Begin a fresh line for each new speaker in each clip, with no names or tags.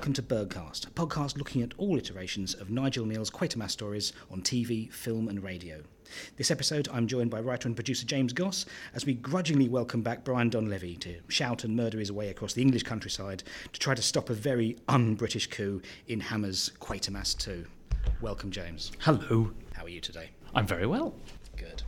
Welcome to Bergcast, a podcast looking at all iterations of Nigel Kneale's Quatermass stories on TV, film, and radio. This episode, I'm joined by writer and producer James Goss as we grudgingly welcome back Brian Donlevy to shout and murder his way across the English countryside to try to stop a very un British coup in Hammer's Quatermass 2. Welcome, James.
Hello.
How are you today?
I'm very well.
Good.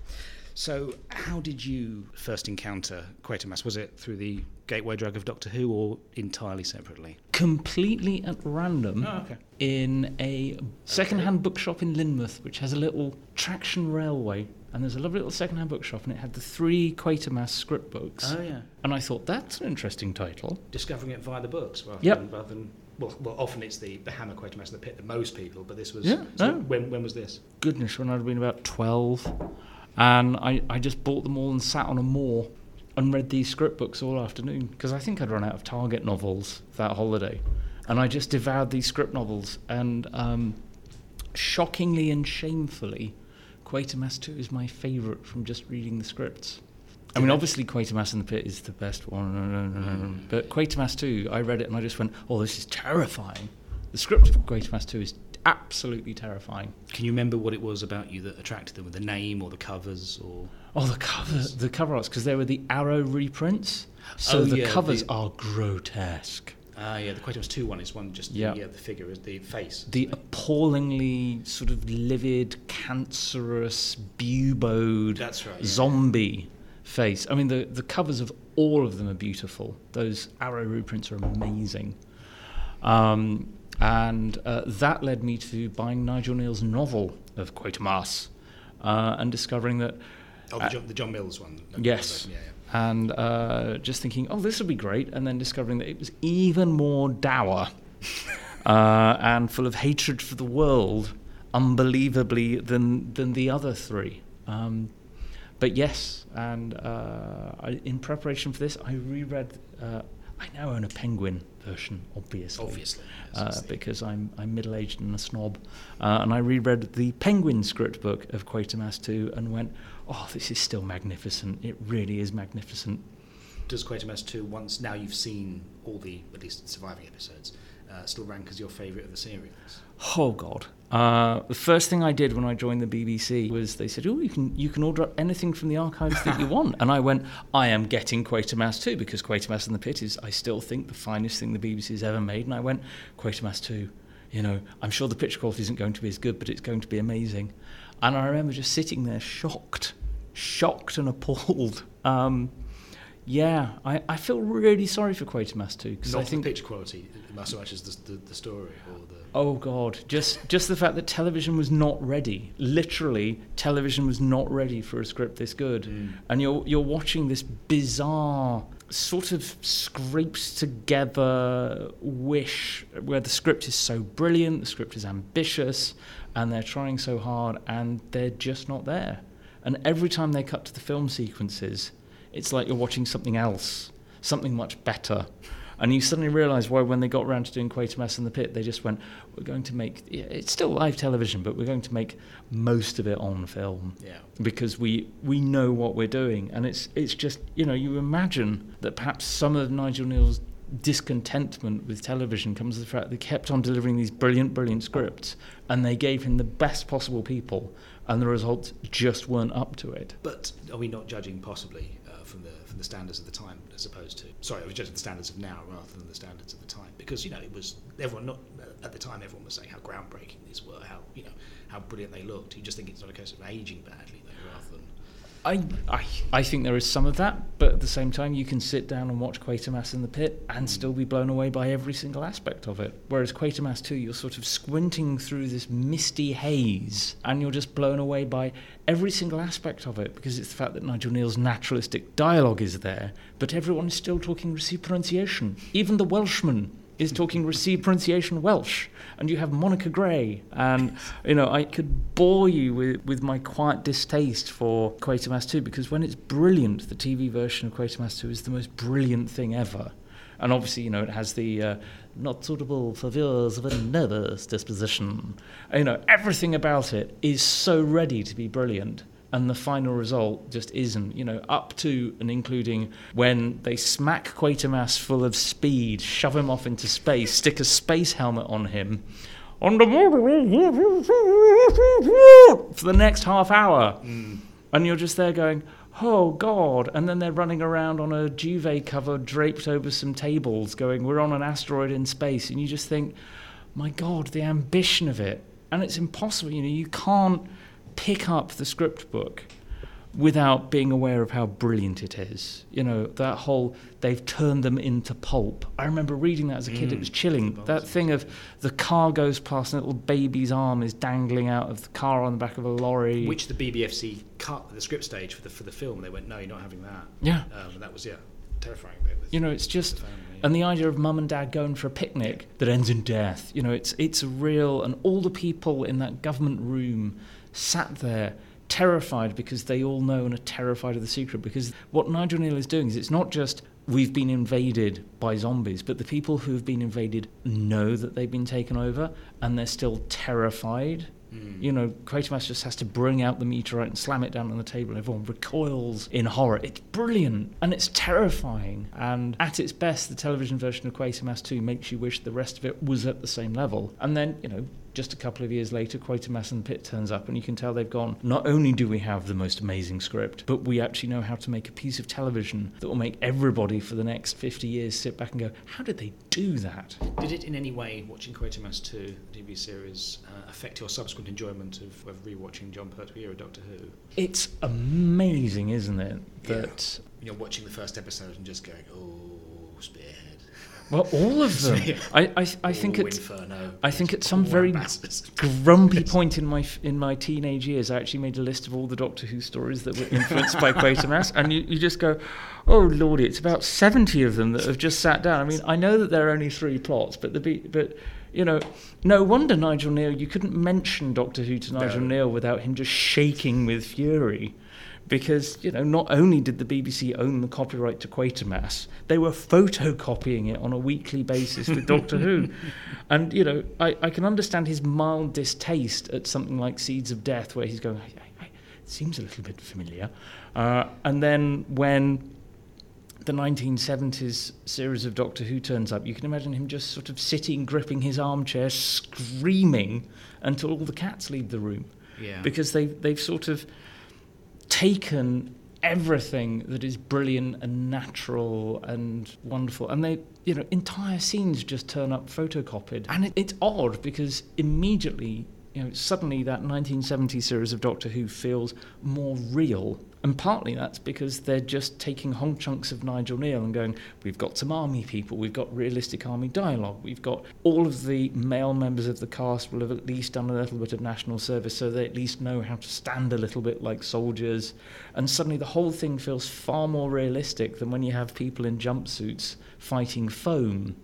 So, how did you first encounter Quatermass? Was it through the gateway drug of Doctor Who or entirely separately?
Completely at random
Oh, okay.
in a second-hand bookshop in Lynmouth, which has a little traction railway. And there's a lovely little second-hand bookshop, and it had the three Quatermass script books.
Oh, yeah.
And I thought that's an interesting title.
Discovering it via the books rather,
Yep.
than, rather than. Well, well, often it's the, the Hammer Quatermass and the Pit that most people, but this was.
Yeah,
so
no.
when, when was this?
Goodness, when I'd been about twelve, and I, I just bought them all and sat on a moor and read these script books all afternoon because I think I'd run out of Target novels that holiday, and I just devoured these script novels and um, shockingly and shamefully, Quatermass 2 is my favourite from just reading the scripts. I mean, obviously, Quatermass in the Pit is the best one, but Quatermass 2, I read it and I just went, oh, this is terrifying. The script of Quatermass 2 is absolutely terrifying.
Can you remember what it was about you that attracted them? With the name or the covers or.
Oh, the cover, the cover arts, because they were the Arrow reprints. So
Oh,
the
yeah,
covers
the-
are grotesque.
Ah, yeah, the Quatermass 2 one is one just
Yeah.
the, yeah, the figure, is the face.
The appallingly sort of livid, cancerous, buboed
That's right, yeah.
zombie face. I mean, the, the covers of all of them are beautiful. Those Arrow reprints are amazing. Um, and uh, that led me to buying Nigel Kneale's novel of Quatermass uh, and discovering that
Oh, the, John, the John Mills one. No,
Yes.
Yeah, yeah.
and uh, just thinking, oh, this will be great, and then discovering that it was even more dour uh, and full of hatred for the world, unbelievably, than than the other three. Um, but yes, and uh, I, in preparation for this, I reread. Uh, I now own a Penguin version, obviously.
Obviously.
Uh, because I'm I'm middle aged and a snob, uh, and I reread the Penguin script book of Quatermass 2 and went, oh, this is still magnificent. It really is magnificent.
Does Quatermass 2, once now you've seen all the, at least surviving episodes, uh, still rank as your favourite of the series?
Oh God! Uh, the first thing I did when I joined the BBC was they said, "Oh, you can you can order anything from the archives that you want," and I went, "I am getting Quatermass 2 because Quatermass in the Pit is, I still think, the finest thing the BBC's ever made." And I went, "Quatermass 2, you know, I'm sure the picture quality isn't going to be as good, but it's going to be amazing." And I remember just sitting there, shocked, shocked and appalled. Um, yeah, I, I feel really sorry for Quatermass too because
Not
I think
the picture quality, so much as the, the, the story or the.
Oh God! Just just the fact that television was not ready. Literally, television was not ready for a script this good,
Mm.
and you're you're watching this bizarre sort of scraped together wish where the script is so brilliant, the script is ambitious, and they're trying so hard, and they're just not there. And every time they cut to the film sequences, it's like you're watching something else, something much better. And you suddenly realise why, when they got around to doing Quatermass in the Pit, they just went, "We're going to make yeah, it's still live television, but we're going to make most of it on film
Yeah.
because we we know what we're doing." And it's it's just you know you imagine that perhaps some of Nigel Kneale's discontentment with television comes to the fact that they kept on delivering these brilliant, brilliant scripts, and they gave him the best possible people, and the results just weren't up to it.
But are we not judging possibly uh, from the from the standards of the time as opposed to sorry, I was judging the standards of now rather than the standards of the time because you know it was everyone not at the time everyone was saying how groundbreaking these were, how you know how brilliant they looked. You just think it's not a case of aging badly though, rather than
I, I, I think there is some of that, but at the same time, you can sit down and watch Quatermass in the Pit and still be blown away by every single aspect of it. Whereas Quatermass 2, you're sort of squinting through this misty haze and you're just blown away by every single aspect of it because it's the fact that Nigel Kneale's naturalistic dialogue is there, but everyone is still talking received pronunciation. Even the Welshman is talking received pronunciation Welsh, and you have Monica Grey, and you know I could bore you with, with my quiet distaste for Quatermass 2 because when it's brilliant, the TV version of Quatermass 2 is the most brilliant thing ever, and obviously you know it has the uh, not suitable for viewers of a nervous disposition. You know everything about it is so ready to be brilliant, and the final result just isn't. You know, up to and including when they smack Quatermass full of speed, shove him off into space, stick a space helmet on him. On the for the next half hour,
Mm.
and you're just there going, "Oh God!" And then they're running around on a duvet cover draped over some tables, going, "We're on an asteroid in space," and you just think, "My God, the ambition of it!" And it's impossible. You know, you can't pick up the script book without being aware of how brilliant it is. You know, that whole they've turned them into pulp. I remember reading that as a kid, it was chilling. That thing of the car goes past and a little baby's arm is dangling out of the car on the back of a lorry.
Which the BBFC cut at the script stage for the for the film. They went, no, you're not having that.
yeah.
Um, that was yeah, terrifying bit.
You know, it's
the
just
family.
and the idea of mum and dad going for a picnic that ends in death. You know, it's it's real and all the people in that government room sat there terrified because they all know and are terrified of the secret because what Nigel Kneale is doing is it's not just we've been invaded by zombies but the people who've been invaded know that they've been taken over and they're still terrified
Mm.
you know, Quatermass just has to bring out the meteorite and slam it down on the table, and everyone recoils in horror. It's brilliant and it's terrifying. And at its best, the television version of Quatermass 2 makes you wish the rest of it was at the same level. And then, you know, just a couple of years later, Quatermass and the Pit turns up, and you can tell they've gone, not only do we have the most amazing script, but we actually know how to make a piece of television that will make everybody for the next 50 years sit back and go, how did they do that?
Did it in any way, watching Quatermass 2, the TV series, uh, affect your subsequent enjoyment of, of rewatching Jon Pertwee or Doctor Who?
It's amazing, isn't it?
Yeah.
That.
You're watching the first episode and just going, oh, Spearhead.
Well, all of them.
Yeah.
I, I, I think at
Inferno.
I think at some very grumpy point in my in my teenage years, I actually made a list of all the Doctor Who stories that were influenced by Quatermass, and you, you just go, "Oh lordy, it's about seventy of them that have just sat down." I mean, I know that there are only three plots, but the be- but you know, no wonder Nigel Kneale. You couldn't mention Doctor Who to Nigel
No.
Kneale without him just shaking with fury. Because you know, not only did the BBC own the copyright to Quatermass, they were photocopying it on a weekly basis with Doctor Who, and you know, I, I can understand his mild distaste at something like Seeds of Death, where he's going, "Hey, hey, hey, it seems a little bit familiar, uh, and then when the 1970s series of Doctor Who turns up, you can imagine him just sort of sitting, gripping his armchair, screaming until all the cats leave the room.
Yeah.
because they they've sort of taken everything that is brilliant and natural and wonderful. And they you know entire scenes just turn up photocopied. And it, it's odd because immediately you know suddenly that 1970 series of doctor who feels more real and partly that's because they're just taking whole chunks of Nigel Kneale and going, we've got some army people, we've got realistic army dialogue, we've got all of the male members of the cast will have at least done a little bit of national service so they at least know how to stand a little bit like soldiers. And suddenly the whole thing feels far more realistic than when you have people in jumpsuits fighting foam,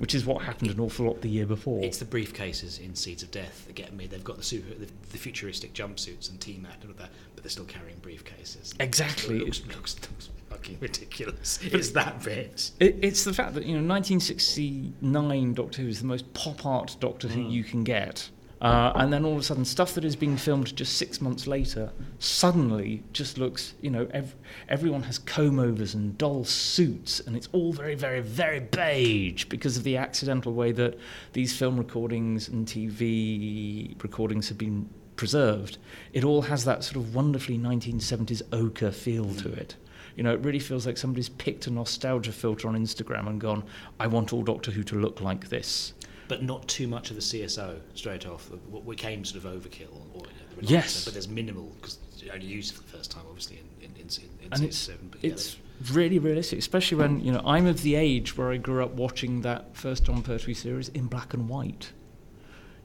which is what happened an awful lot the year before.
It's the briefcases in Seeds of Death that get me. They've got the super, the, the futuristic jumpsuits and T-Mat and all that, but they're still carrying briefcases.
Exactly.
It looks, looks, looks fucking ridiculous. It's that bit.
It, it's the fact that you know 1969 Doctor Who is the most pop art Doctor Who mm. you can get, uh, and then all of a sudden stuff that is being filmed just six months later suddenly just looks you know ev- everyone has comb overs and doll suits, and it's all very very very beige because of the accidental way that these film recordings and TV recordings have been preserved. It all has that sort of wonderfully 1970s ochre feel to it. You know, it really feels like somebody's picked a nostalgia filter on Instagram and gone, I want all Doctor Who to look like this.
But not too much of the CSO straight off. What became sort of overkill. Or, the
Yes.
But there's minimal, because you only used for the first time, obviously, in, in, in, in
And it's,
CS7. But yeah,
it's really realistic, especially when, you know, I'm of the age where I grew up watching that first Jon Pertwee series in black and white.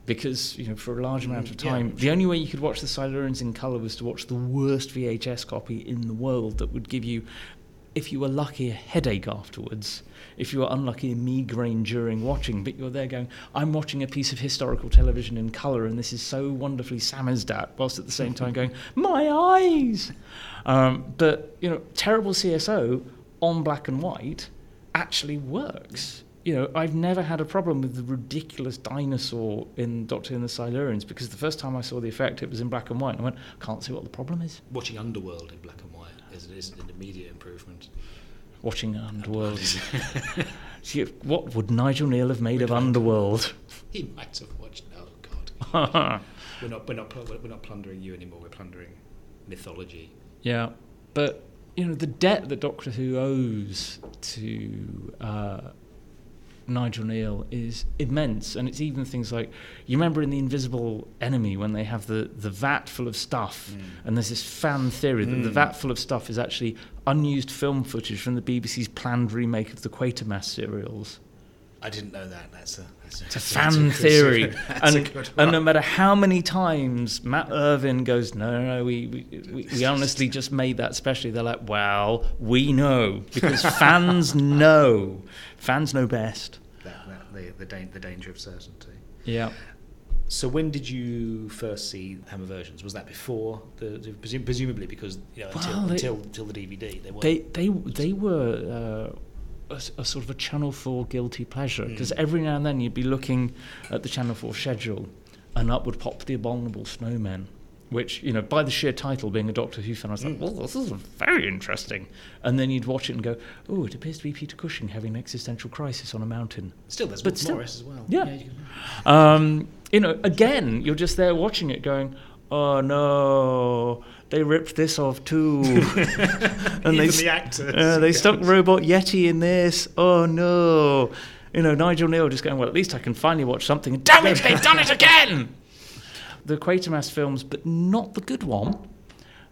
Because, you know, for a large amount of
Mm, yeah,
time, the
sure.
only way you could watch the Silurians in colour was to watch the worst VHS copy in the world that would give you, if you were lucky, a headache afterwards. If you were unlucky, a migraine during watching. But you're there going, I'm watching a piece of historical television in colour and this is so wonderfully samizdat, whilst at the same time going, my eyes! Um, but, you know, terrible CSO on black and white actually works. you know, I've never had a problem with the ridiculous dinosaur in Doctor in the Silurians because the first time I saw the effect, it was in black and white. And I went, can't see what the problem is.
Watching Underworld in black and white is, is an immediate improvement.
Watching Underworld. See, what would Nigel Kneale have made of Underworld?
He might have watched. Oh God. we're not. We're not. We're not plundering you anymore. We're plundering mythology.
Yeah, but you know the debt that Doctor Who owes to uh, Nigel Kneale is immense, and it's even things like you remember in the Invisible Enemy when they have the the vat full of stuff, and there's this fan theory that the
Mm.
vat full of stuff is actually unused film footage from the BBC's planned remake of the Quatermass serials.
I didn't know that. That's a. That's a,
It's a fan theory, and and no matter how many times Mat Irvine goes, no, no, no, we we, we, we honestly just made that specially. They're like, well, we know because fans know, fans know best.
that, that, the, the, dan- the danger of certainty.
Yeah.
So when did you first see Hammer versions? Was that before the, the presumably because you know until
Well, they-
until, until the DVD they weren't.
They they they were uh, a, a sort of a Channel Four guilty pleasure because
Mm.
every now and then you'd be looking at the Channel Four schedule, and up would pop the Abominable Snowmen, which you know by the sheer title being a Doctor Who fan, I was like,
Mm.
well, this is very interesting. And then you'd watch it and go, oh, it appears to be Peter Cushing having an existential crisis on a mountain.
still, there's
but still-
Morris as well.
Yeah.
you can-
Um, you know, again, you're just there watching it, going, "Oh no, they ripped this off too," and
Even
s-
the actors.
uh, they stuck Robot Yeti in this. Oh no, you know, Nigel Kneale just going, "Well, at least I can finally watch something." And damn it, they've done it again. The Quatermass films, but not the good one,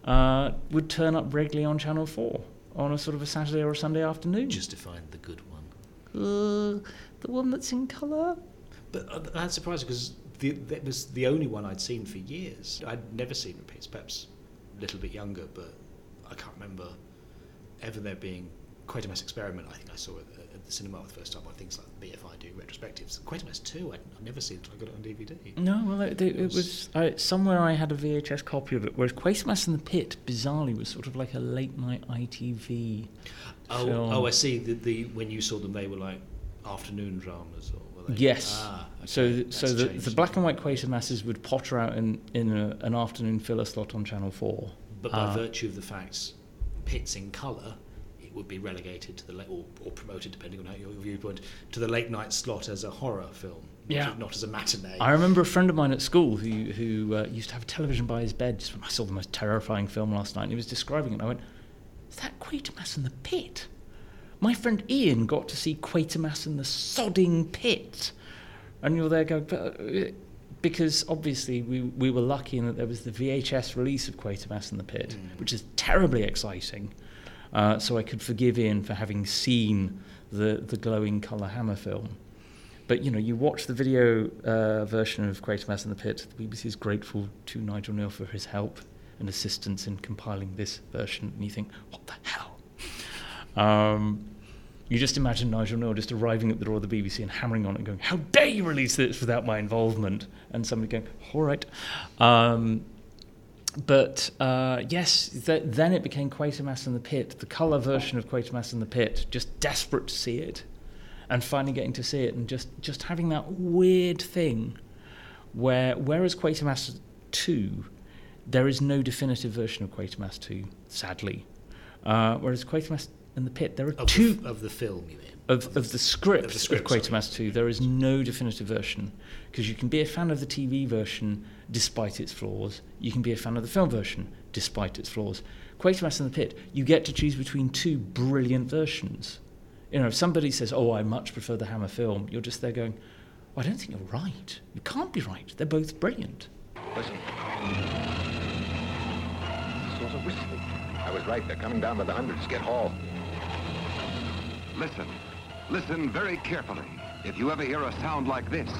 uh, would turn up regularly on Channel Four on a sort of a Saturday or a Sunday afternoon.
Just to find the good one.
uh, the one that's in colour.
But uh, that's surprising because that was the only one I'd seen for years. I'd never seen repeats, perhaps a little bit younger, but I can't remember ever there being Quatermass Experiment. I think I saw it at- the cinema the first time on things like BFI do retrospectives. Quatermass 2, I'd, I've never seen it until I got it on DVD.
No, well, it, it, it was I, somewhere I had a VHS copy of it. Whereas Quatermass in the Pit, bizarrely, was sort of like a late night ITV.
Oh,
film.
oh, I see. The, the when you saw them, they were like afternoon dramas, or they?
Yes.
Ah, okay.
So,
That's
so the, the black and white Quatermasses would potter out in, in a, an afternoon filler slot on Channel Four.
But by
Uh,
virtue of the fact Pit's in colour, it would be relegated to the late, or, or promoted, depending on how your viewpoint, to the late night slot as a horror film, not,
Yeah.
as, not as a matinee.
I remember a friend of mine at school who who uh, used to have a television by his bed. Just when I saw the most terrifying film last night, and he was describing it. And I went, "Is that Quatermass in the Pit?" My friend Ian got to see Quatermass in the sodding pit, and you're there going, uh, because obviously we we were lucky in that there was the VHS release of Quatermass in the Pit,
Mm.
which is terribly exciting. Uh, so I could forgive Ian for having seen the the glowing colour hammer film. But you know, you watch the video uh, version of Quatermass in the Pit. The BBC is grateful to Nigel Kneale for his help and assistance in compiling this version, and you think, what the hell? Um, you just imagine Nigel Kneale just arriving at the door of the BBC and hammering on it, and going, "How dare you release this without my involvement?" And somebody going, "All right." Um, but uh, yes, th- then it became Quatermass in the Pit, the colour version of Quatermass in the Pit. Just desperate to see it, and finally getting to see it, and just just having that weird thing, where whereas Quatermass two, there is no definitive version of Quatermass two, sadly. Uh, whereas Quatermass in the Pit, there are
of,
two
the, of the film, you mean?
of, of the script
Of
of,
the script, sorry.
Quatermass 2, there is no definitive version. Because you can be a fan of the TV version despite its flaws, you can be a fan of the film version despite its flaws. Quatermass in the Pit, you get to choose between two brilliant versions. You know, if somebody says, Oh, I much prefer the Hammer film, you're just there going, well, I don't think you're right. You can't be right. They're both brilliant.
Listen. This was a whistling. I was right. They're coming down by the hundreds. Get Hall.
Listen. Listen very carefully. If you ever hear a sound like this,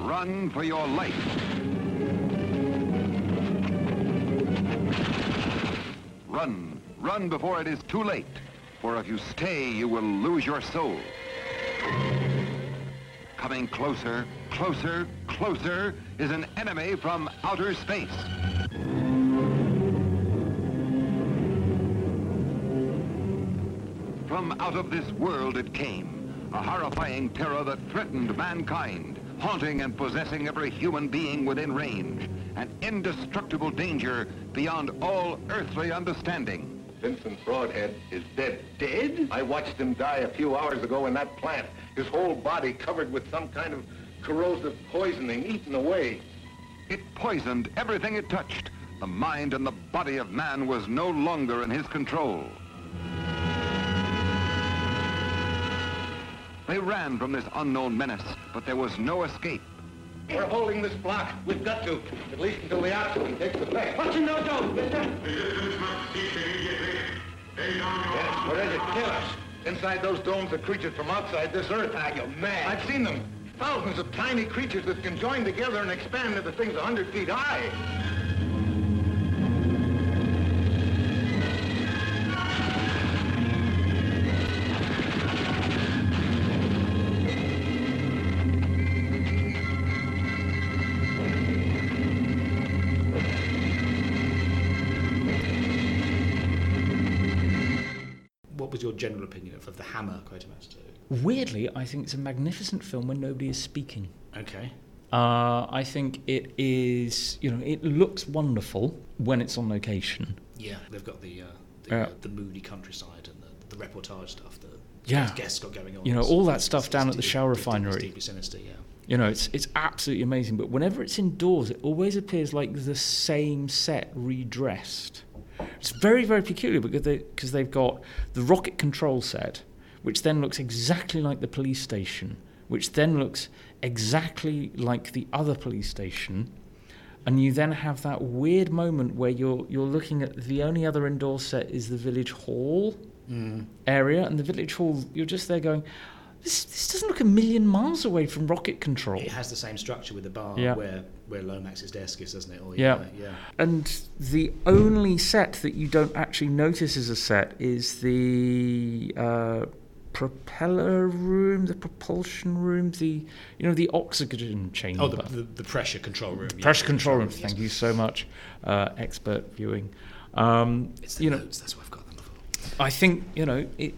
run for your life. Run. Run before it is too late. For if you stay, you will lose your soul. Coming closer, closer, closer is an enemy from outer space. From out of this world it came, a horrifying terror that threatened mankind, haunting and possessing every human being within range, an indestructible danger beyond all earthly understanding.
Vincent Broadhead is dead.
Dead?
I watched him die a few hours ago in that plant. His whole body covered with some kind of corrosive poisoning, eaten away.
It poisoned everything it touched. The mind and the body of man was no longer in his control. They ran from this unknown menace, but there was no escape.
We're holding this block. We've got to, at least until the oxygen takes effect.
What you know, don't, mister?
Yes, or does it kill us? Inside those domes are creatures from outside this earth.
Ah, you're mad.
I've seen them. Thousands of tiny creatures that can join together and expand into things a hundred feet high.
General opinion of, of the Hammer Quatermass 2?
Weirdly, I think it's a magnificent film when nobody is speaking.
Okay.
Uh, I think it is, you know, it looks wonderful when it's on location.
Yeah, they've got the uh, the, uh, the moody countryside and the, the reportage stuff that
Yeah.
guests got going on.
You know, all that stuff down at the Shell
it's deep- it's
refinery.
deeply sinister, yeah.
You know, it's it's absolutely amazing. But whenever it's indoors, it always appears like the same set redressed. It's very very peculiar because they because they've got the rocket control set, which then looks exactly like the police station, which then looks exactly like the other police station. And you then have that weird moment where you're you're looking at the only other indoor set is the village hall mm. area, and the village hall you're just there going, this this doesn't look a million miles away from rocket control.
It has the same structure with the bar
Yeah.
where, where Lomax's desk is, doesn't it? Or,
Yeah.
yeah.
And the only set that you don't actually notice as a set is the uh, propeller room, the propulsion room, the you know the oxygen chamber.
Oh, the, the, the pressure control room. yeah,
pressure control room.
yes.
Thank you so much, uh, expert viewing. Um,
It's the
you know,
notes, that's what I've got them for.
I think you know it,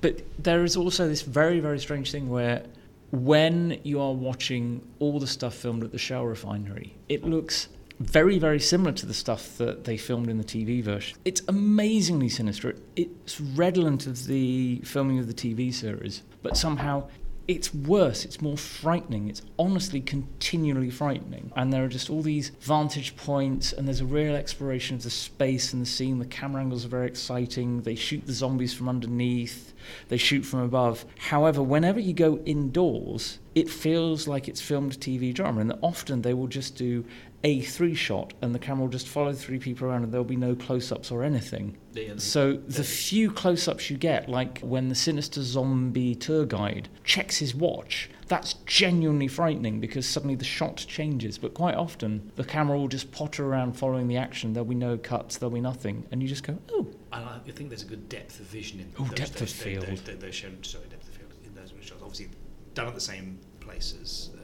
but there is also this very very strange thing where when you are watching all the stuff filmed at the Shell refinery, it looks very very similar to the stuff that they filmed in the TV version. It's amazingly sinister. It's redolent of the filming of the TV series, but somehow it's worse, it's more frightening, it's honestly continually frightening. And there are just all these vantage points, and there's a real exploration of the space and the scene. The camera angles are very exciting. They shoot the zombies from underneath, they shoot from above. However, whenever you go indoors, it feels like it's filmed TV drama, and often they will just do a three shot, and the camera will just follow three people around, and there'll be no close ups or anything.
Yeah,
So the few close-ups you get, like when the sinister zombie tour guide checks his watch, that's genuinely frightening because suddenly the shot changes. But quite often the camera will just potter around following the action. There'll be no cuts. There'll be nothing, and you just go, "Oh,
I, I think there's a good depth of vision in
Oh,
those,
depth of
those,
field.
Those, those, those shown, sorry, depth of field in those shots. Obviously, done at the same place as, Cartier uh,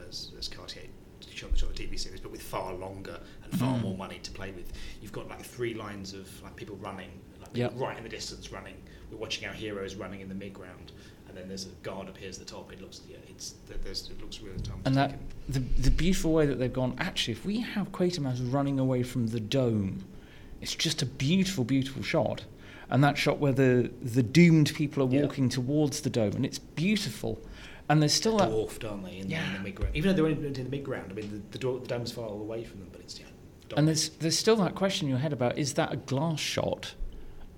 shot the, shot the TV series, but with far longer and far
Mm.
more money to play with. You've got like three lines of like people running, like people
Yep.
right in the distance running. We're watching our heroes running in the mid-ground, and then there's a guard appears at the top. It looks, yeah, it's there- there's, it looks really time.
And that the the beautiful way that they've gone. Actually, if we have Quatermass running away from the dome, it's just a beautiful, beautiful shot. And that shot where the the doomed people are
Yeah.
walking towards the dome, and it's beautiful. And there's still that
dwarfed, aren't they, in, the, in
Yeah.
the mid-ground? Even though they're in, in the mid-ground, I mean, the, the, the dome's far away from them, but it's yeah.
And there's there's still that question in your head about is that a glass shot,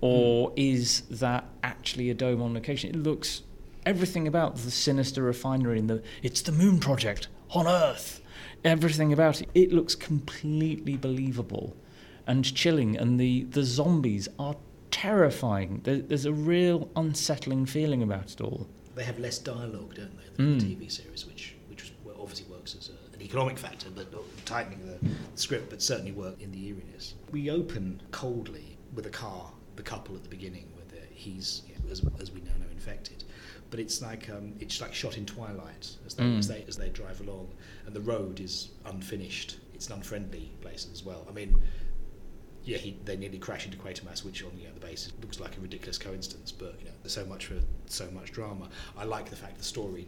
or hmm. is that actually a dome on location? It looks everything about the sinister refinery and the it's the moon project on Earth. Everything about it, it looks completely believable and chilling, and the the zombies are terrifying. There, there's a real unsettling feeling about it all.
They have less dialogue, don't they, than the
Mm.
TV series, which which obviously works as a, an economic factor, but tightening the, script, but certainly work in the eeriness. We open coldly with a car, the couple at the beginning, where he's, as, as we now know, infected. But it's like um, it's like shot in twilight as they,
Mm.
as they as they drive along, and the road is unfinished. It's an unfriendly place as well. I mean, yeah, he, they nearly crash into Quatermass, which on you know, the basis looks like a ridiculous coincidence, but you know, there's so much for so much drama. I like the fact the story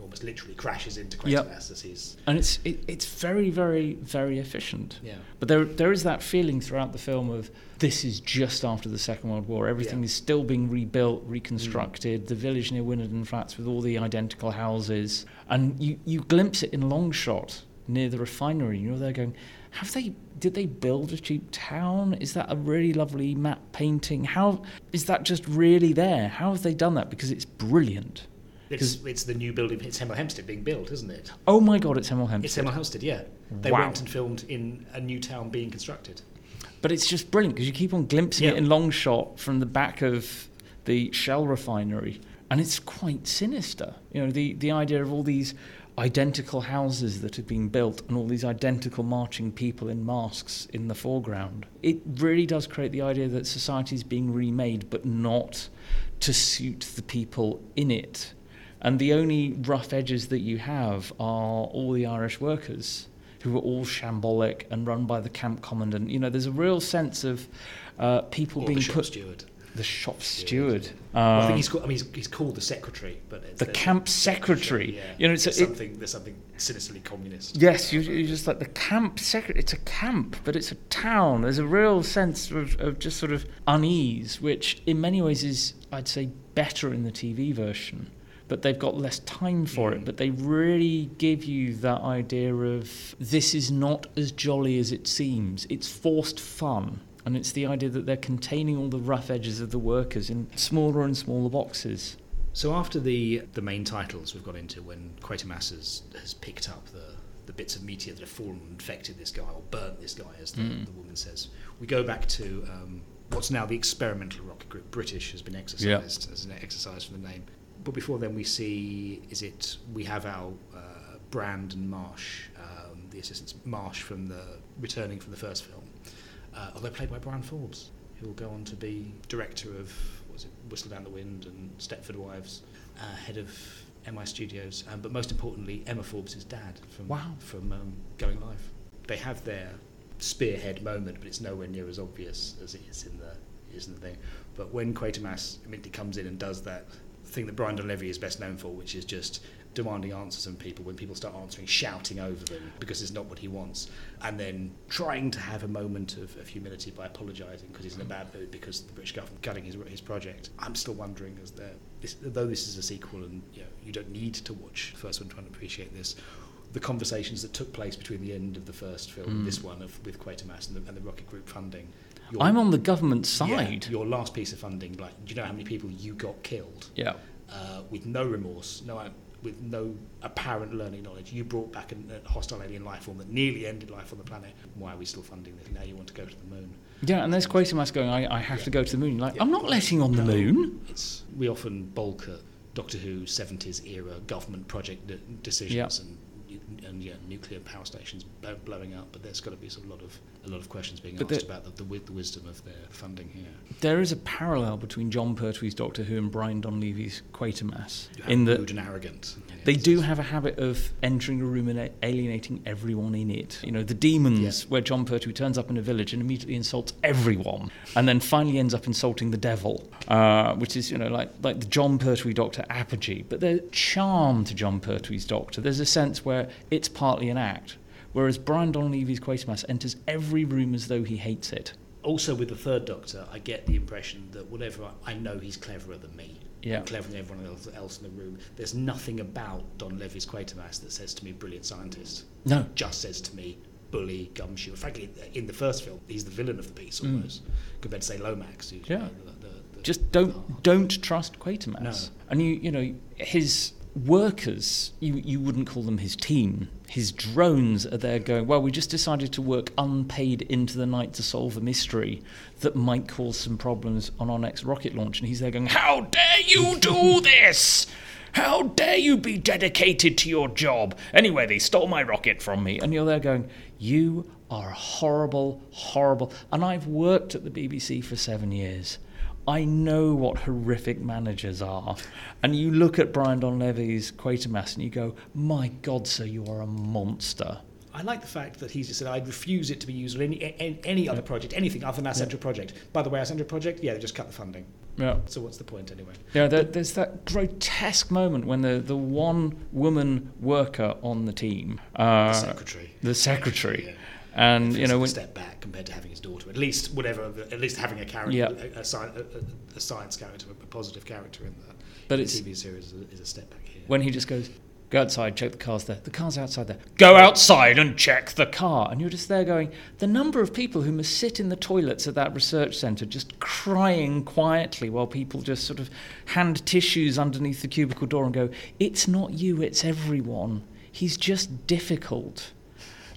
almost literally crashes into Quatermass
Yep.
as he's
and it's it, it's very very very efficient.
Yeah.
But there there is that feeling throughout the film of this is just after the Second World War. Everything
Yeah.
is still being rebuilt, mm. reconstructed. The village near Winnerden Flats with all the identical houses, and you you glimpse it in long shot near the refinery. You know they're there going, have they? Did they build a cheap town? Is that a really lovely map painting? How is that just really there? How have they done that? Because it's brilliant.
it's, it's the new building. It's Hemel Hempstead being built, isn't it?
Oh my God, it's Hemel Hempstead.
It's Hemel Hempstead, yeah. They
Wow.
went and filmed in a new town being constructed.
But it's just brilliant because you keep on glimpsing
Yeah.
it in long shot from the back of the Shell refinery, and it's quite sinister. You know, the, the idea of all these identical houses that have been built and all these identical marching people in masks in the foreground. It really does create the idea that society is being remade, but not to suit the people in it. And the only rough edges that you have are all the Irish workers who are all shambolic and run by the camp commandant. You know, there's a real sense of uh, people
Or
being put.
steward.
The shop steward.
Well, I
Um,
think he's called, I mean, he's, he's called the secretary, but it's
The camp secretary.
Yeah.
You know, it's a-
there's
it-
something. there's something sinisterly communist.
Yes, you, you're just like the camp secretary. It's a camp, but it's a town. There's a real sense of, of just sort of unease, which in many ways is, I'd say, better in the TV version. But they've got less time for it. But they really give you that idea of this is not as jolly as it seems. It's forced fun. And it's the idea that they're containing all the rough edges of the workers in smaller and smaller boxes.
So after the the main titles we've got into, when Quatermass has, has picked up the, the bits of meteor that have fallen and infected this guy or burnt this guy, as the,
Mm.
the woman says, we go back to um, what's now the experimental rocket group. British has been exercised as an exercise from the name. But before then, we see is it we have our uh, Brand and Marsh, um, the assistants Marsh from the returning from the first film, uh, although played by Bryan Forbes, who will go on to be director of what was it Whistle Down the Wind and Stepford Wives, uh, head of EMI Studios, um, but most importantly, Emma Forbes' dad from
Wow.
from um, Going Live. They have their spearhead moment, but it's nowhere near as obvious as it is in the is in the thing. But when Quatermass immediately comes in and does that thing that Brian Donlevy is best known for, which is just demanding answers from people when people start answering, shouting over them because it's not what he wants, and then trying to have a moment of, of humility by apologising because he's in a bad mood because the British government cutting his his project. I'm still wondering as there, this, though this is a sequel and you know you don't need to watch the first one to appreciate this. The conversations that took place between the end of the first film, and
Mm.
this one of, with Quatermass and the, and the Rocket Group funding. your-
I'm on the government
yeah,
side.
your last piece of funding, like, do you know how many people you got killed?
Yeah.
uh, with no remorse, no with no apparent learning knowledge. You brought back an, a hostile alien life form that nearly ended life on the planet. Why are we still funding this? Now you want to go to the moon.
Yeah, and there's Quatermass going, I, I have
Yeah.
to go to the moon. You're like,
Yeah.
I'm not letting on the
No.
moon.
It's we often bulk at Doctor Who 70s era government project de- decisions
Yeah.
and and yeah, nuclear power stations blowing up, but there's got to be a lot of a lot of questions being
But
asked
the-
about the, the, the wisdom of their funding here.
There is a parallel between Jon Pertwee's Doctor Who and Brian Donlevy's Quatermass.
You
In
rude
that
and arrogant.
They do have a habit of entering a room and alienating everyone in it. You know, the demons,
Yeah.
where Jon Pertwee turns up in a village and immediately insults everyone, and then finally ends up insulting the devil, uh, which is, you know, like, like the Jon Pertwee Doctor apogee. But there's charm to Jon Pertwee's Doctor. There's a sense where it's partly an act, whereas Brian Donlevy's Quatermass enters every room as though he hates it.
also with the third Doctor, I get the impression that whatever I, I know, he's cleverer than me.
Yeah.
I'm than everyone else, in the room. There's nothing about Donlevy's Quatermass that says to me, brilliant scientist.
No.
It just says to me, bully, gumshoe. Frankly, in the first film, he's the villain of the piece
Mm.
almost, compared to say Lomax. Who's,
Yeah.
you know, the, the, the,
just don't don't trust Quatermass.
No.
And you you know his workers you you wouldn't call them his team. His drones are there going. Well, we just decided to work unpaid into the night to solve a mystery that might cause some problems on our next rocket launch. And he's there going, "How dare you do this?" How dare you be dedicated to your job? Anyway, they stole my rocket from me. And you're there going, You are horrible, horrible. And I've worked at the BBC for seven years. I know what horrific managers are. And you look at Brian Donlevy's Quatermass and you go, My God, sir, you are a monster.
I like the fact that he's just said, I'd refuse it to be used on any, any, any other project, anything other than our central project. By the way, our central project, yeah, they just cut the funding.
Yeah.
So what's the point anyway?
Yeah, there, there's that grotesque moment when the, the one woman worker on the team, uh,
The secretary.
the secretary,
Yeah.
And you know
like a
when
step back compared to having his daughter. At least whatever, at least having a character,
Yeah.
a, a, a, science character, a positive character in that.
But
in
it's-
TV series is a, is a step back here.
when he just goes, go outside, check the car's there. The car's outside there. Go outside and check the car. And you're just there going, the number of people who must sit in the toilets at that research centre just crying quietly while people just sort of hand tissues underneath the cubicle door and go, it's not you, it's everyone. He's just difficult.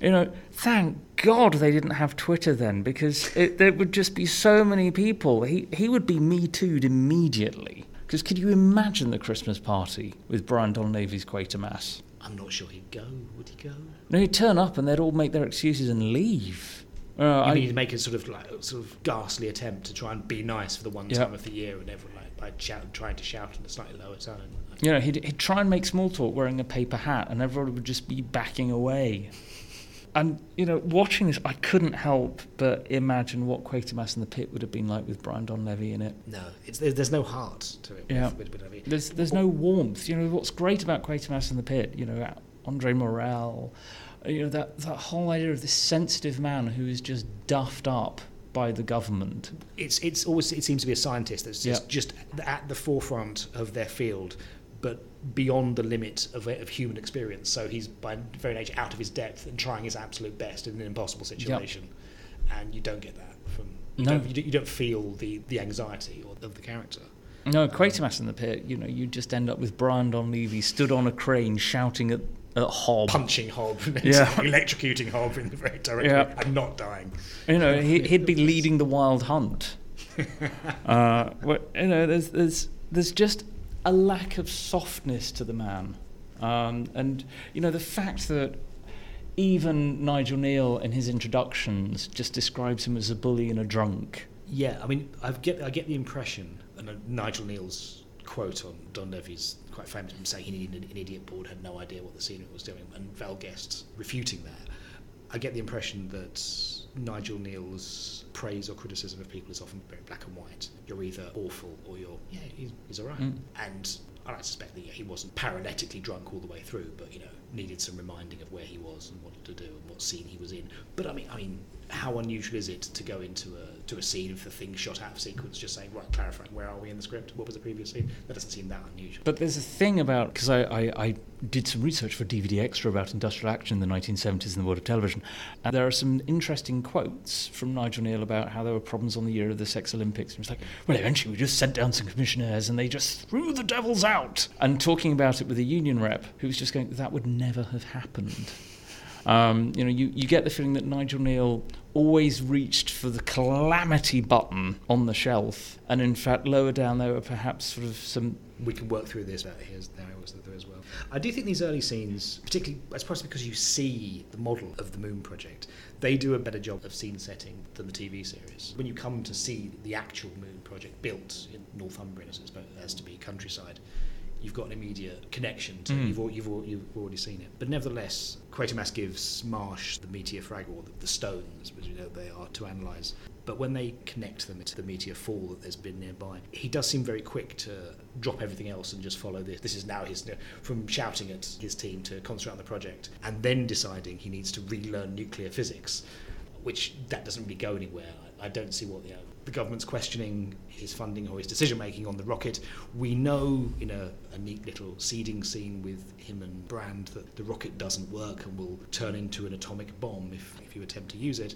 You know, thank God they didn't have Twitter then because it, there would just be so many people. He, he would be Me Too'd immediately. Because could you imagine the Christmas party with Brian Donlevy's Quatermass?
I'm not sure he'd go. Would he go?
No, he'd turn up and they'd all make their excuses and leave. Uh,
You
I-
need to make a sort of like sort of ghastly attempt to try and be nice for the one
Yeah.
time of the year, and everyone like by shout, trying to shout in a slightly lower tone.
you know, he'd, he'd try and make small talk wearing a paper hat and everyone would just be backing away. And, you know, watching this, I couldn't help but imagine what Quatermass in the Pit would have been like with Brian Donlevy in it.
No, there's no heart to it.
Yeah.
With, with, with,
There's there's no warmth. You know what's great about Quatermass in the Pit. You know Andre Morell. You know that that whole idea of this sensitive man who is just duffed up by the government.
it's it's always it seems to be a scientist that's just
Yeah.
just at the forefront of their field, but beyond the limit of, of human experience. So he's by very nature out of his depth and trying his absolute best in an impossible situation, and you don't get that from you,
No.
don't, you, don't- feel the the anxiety or, of the character.
No, Quatermass in the Pit. You know you just end up with Brian Donlevy stood on a crane shouting at at Hob.
Punching Hob,
Yeah.
electrocuting Hob in the very direct
Yeah.
and not dying.
You know he, he'd be leading the wild hunt. uh, what- you know there's there's there's just a lack of softness to the man, um, and you know the fact that even Nigel Kneale in his introductions just describes him as a bully and a drunk.
Yeah, I mean, I get I get the impression, and uh, Nigel Kneale's quote on Donlevy's quite famous, him saying he needed an, idiot board, had no idea what the scenery was doing, and Val Guest refuting that. I get the impression that Nigel Kneale's praise or criticism of people is often very black and white. You're either awful or you're yeah, he's, he's all right.
Mm.
And I suspect that yeah, he wasn't paralytically drunk all the way through, but you know needed some reminding of where he was and what to do and what scene he was in. But I mean, I mean, how unusual is it to go into a to a scene of the thing shot out of sequence, just saying right, clarifying where are we in the script? What was the previous scene? That doesn't seem that unusual.
But there's a thing about because I, I, I did some research for DVD Extra about industrial action in the 1970s in the world of television, and there are some interesting quotes from Nigel Kneale about how there were problems on the year of the Sex Olympics. And it's like, well, eventually we just sent down some commissionaires and they just threw the devils out. And talking about it with a union rep who was just going, that would never have happened. Um, you know, you, you get the feeling that Nigel Kneale always reached for the calamity button on the shelf, and in fact, lower down there were perhaps sort of some
we can work through this. Uh, here's there was there as well. I do think these early scenes, particularly, it's possibly because you see the model of the Moon Project, they do a better job of scene setting than the TV series. When you come to see the actual Moon Project built in Northumbria, as it's supposed to be countryside, you've got an immediate connection to
Mm.
you've, al- you've, al- you've already seen it. But nevertheless, Quatermass gives Marsh the meteor fraggle, the, the stones, which you know they are to analyse. But when they connect them to the meteor fall that there's been nearby, he does seem very quick to drop everything else and just follow this. This is now his from shouting at his team to concentrate on the project, and then deciding he needs to relearn nuclear physics, which that doesn't really go anywhere. I, I don't see what the, the government's questioning his funding or his decision making on the rocket. We know in a, a neat little seeding scene with him and Brand that the rocket doesn't work and will turn into an atomic bomb if, if you attempt to use it.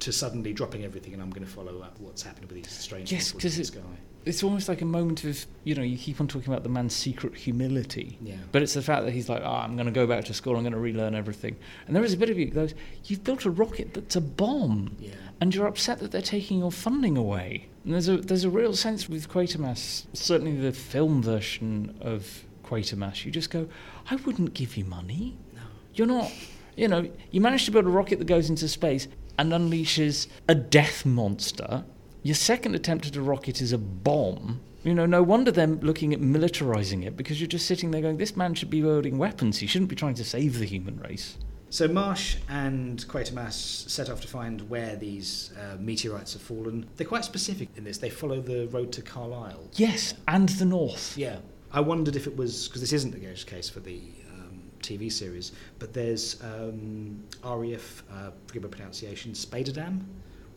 To suddenly dropping everything, and I'm going to follow up what's happening with these strange
Yes,
people in the sky.
It's almost like a moment of you know you keep on talking about the man's secret humility
Yeah.
but it's the fact that he's like oh, i'm going to go back to school i'm going to relearn everything and there is a bit of you that goes you've built a rocket that's a bomb
Yeah.
and you're upset that they're taking your funding away and there's a there's a real sense with quatermass certainly the film version of quatermass you just go i wouldn't give you money
No.
you're not, you know, you managed to build a rocket that goes into space and unleashes a death monster. Your second attempt at a rocket is a bomb. You know, no wonder they're looking at militarizing it because you're just sitting there going, this man should be wielding weapons. He shouldn't be trying to save the human race.
So Marsh and Quatermass set off to find where these uh, meteorites have fallen. They're quite specific in this. They follow the road to Carlisle.
Yes, and the north.
Yeah. I wondered if it was because this isn't the case for the um, TV series, but there's um, RAF, uh, forgive my pronunciation, Spaderdam,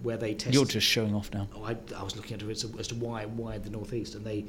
where they test.
You're just showing off now.
Oh, I, I was looking at it as to, as to why why the northeast, and they,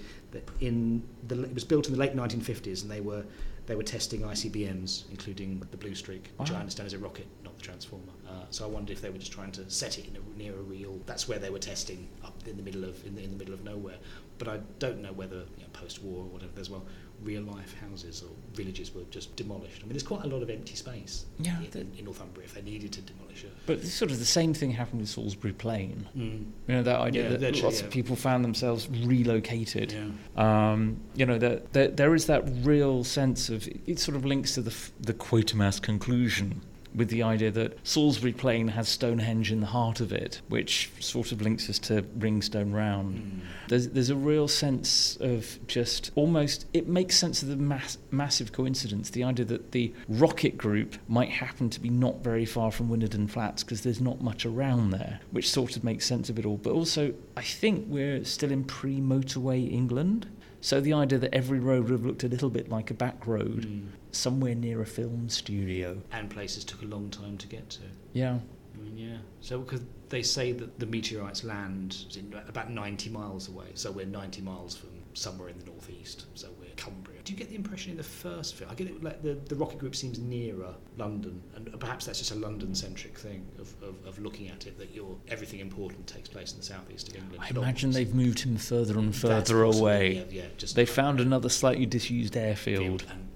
in the it was built in the late 1950s, and they were they were testing ICBMs, including the Blue Streak, which I understand is a rocket, not the transformer. Uh, so I wondered if they were just trying to set it in a, near a real. That's where they were testing up in the middle of in the, in the middle of nowhere. But I don't know whether you know, post-war or whatever as well, real life houses or villages were just demolished. I mean, there's quite a lot of empty space
Yeah,
in, in Northumbria if they needed to demolish it.
But sort of the same thing happened with Salisbury Plain.
Mm.
You know, that idea
Yeah,
that lots
yeah.
of people found themselves relocated.
Yeah.
Um, you know, that, that there is that real sense of it sort of links to the the Quatermass conclusion with the idea that Salisbury Plain has Stonehenge in the heart of it, which sort of links us to Ringstone Round.
Mm.
There's there's a real sense of just almost it makes sense of the mass, massive coincidence, the idea that the rocket group might happen to be not very far from Winnerden Flats because there's not much around there, which sort of makes sense of it all. But also, I think we're still in pre-motorway England. So the idea that every road would have looked a little bit like a back road
Mm.
Somewhere near a film studio.
And places took a long time to get to.
Yeah.
I mean, yeah. So because they say that the meteorites land in about 90 miles away, so we're 90 miles from somewhere in the northeast. So we're Cumbria. Do you get the impression in the first film? I get it like the, the rocket group seems nearer London, and perhaps that's just a London-centric thing of, of, of looking at it that your everything important takes place in the southeast of England.
I imagine they've moved him further and further away.
Yeah, yeah, just
They found another slightly disused airfield.
field and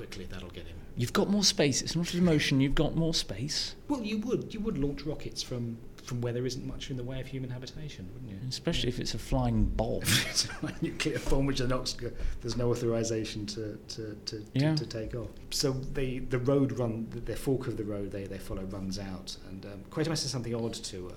quickly. That'll get him.
You've got more space. It's not a motion. You've got more space,
Well, you would you would launch rockets from from where there isn't much in the way of human habitation, wouldn't you?
especially if it's a flying bomb.
it's a nuclear bomb which not, there's no authorization to, to, to,
Yeah.
to, to take off. So the the road run, the, the fork of the road they, they follow runs out, and um, Quatermass says something odd to um,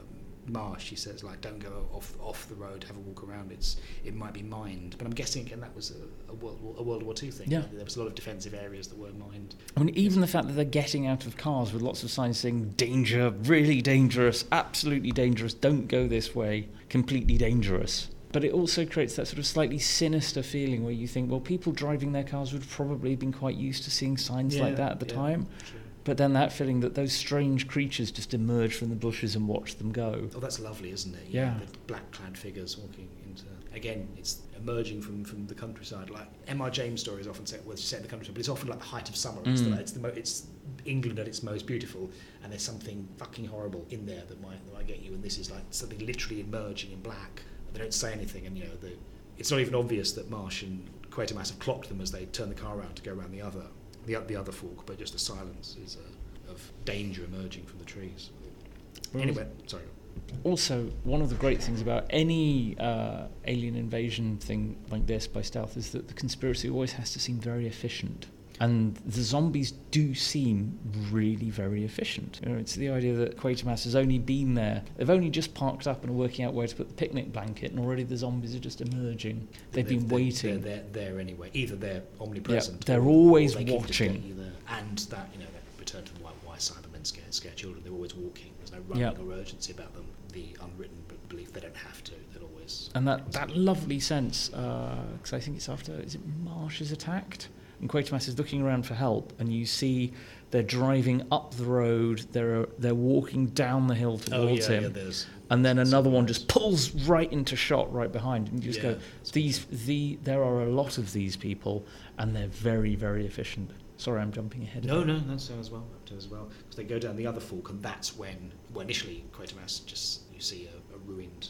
Marsh. He says like, "Don't go off off the road. Have a walk around. It's it might be mined." But I'm guessing again that was a, a World War, a World War Two thing.
Yeah.
there was a lot of defensive areas that were mined.
I mean, even the fact that they're getting out of cars with lots of signs saying danger, really dangerous, absolutely dangerous, don't go this way, completely dangerous. But it also creates that sort of slightly sinister feeling where you think, well, people driving their cars would probably have been quite used to seeing signs like that at the
yeah,
time.
true.
But then that feeling that those strange creatures just emerge from the bushes and watch them go.
Oh, that's lovely, isn't it?
Yeah.
The black-clad figures walking into. Again, it's emerging from, from the countryside. Like M.R. James' stories often set, well, set in the countryside, but it's often like the height of summer. It's,
Mm.
the, it's the mo- it's England at its most beautiful, and there's something fucking horrible in there that might that might get you. And this is like something literally emerging in black. They don't say anything, and you know, the, it's not even obvious that Marsh and Quatermass have clocked them as they turn the car around to go around the other the, the other fork, but just the silence is uh, of danger emerging from the trees. Anyway, sorry.
Also, one of the great things about any uh, alien invasion thing like this by stealth is that the conspiracy always has to seem very efficient. And the zombies do seem really very efficient. You know, it's the idea that Quatermass has only been there. They've only just parked up and are working out where to put the picnic blanket, and already the zombies are just emerging. They've been
They're-
waiting.
They're, they're there anyway. Either they're omnipresent.
they're
or-
always
or they can just get
watching.
And that, you know, that return to why, why Cybermen scare, scare children. They're always walking. There's no running
Yeah.
or urgency about them. The unwritten belief they don't have to. They'll always.
And that, that lovely sense, uh, because I think it's after, is it Marsh is attacked? And Quatermass is looking around for help, and you see they're driving up the road, they're, they're walking down the hill
Oh,
towards
yeah, yeah,
him,
there's.
and then another one just pulls right into shot right behind, and you just
Yeah,
go, these, the, there are a lot of these people, and they're very, very efficient. Sorry, I'm jumping ahead.
No, no, that's uh, as well. As well, because they go down the other fork, and that's when, well, initially Quatermass just you see a, a ruined,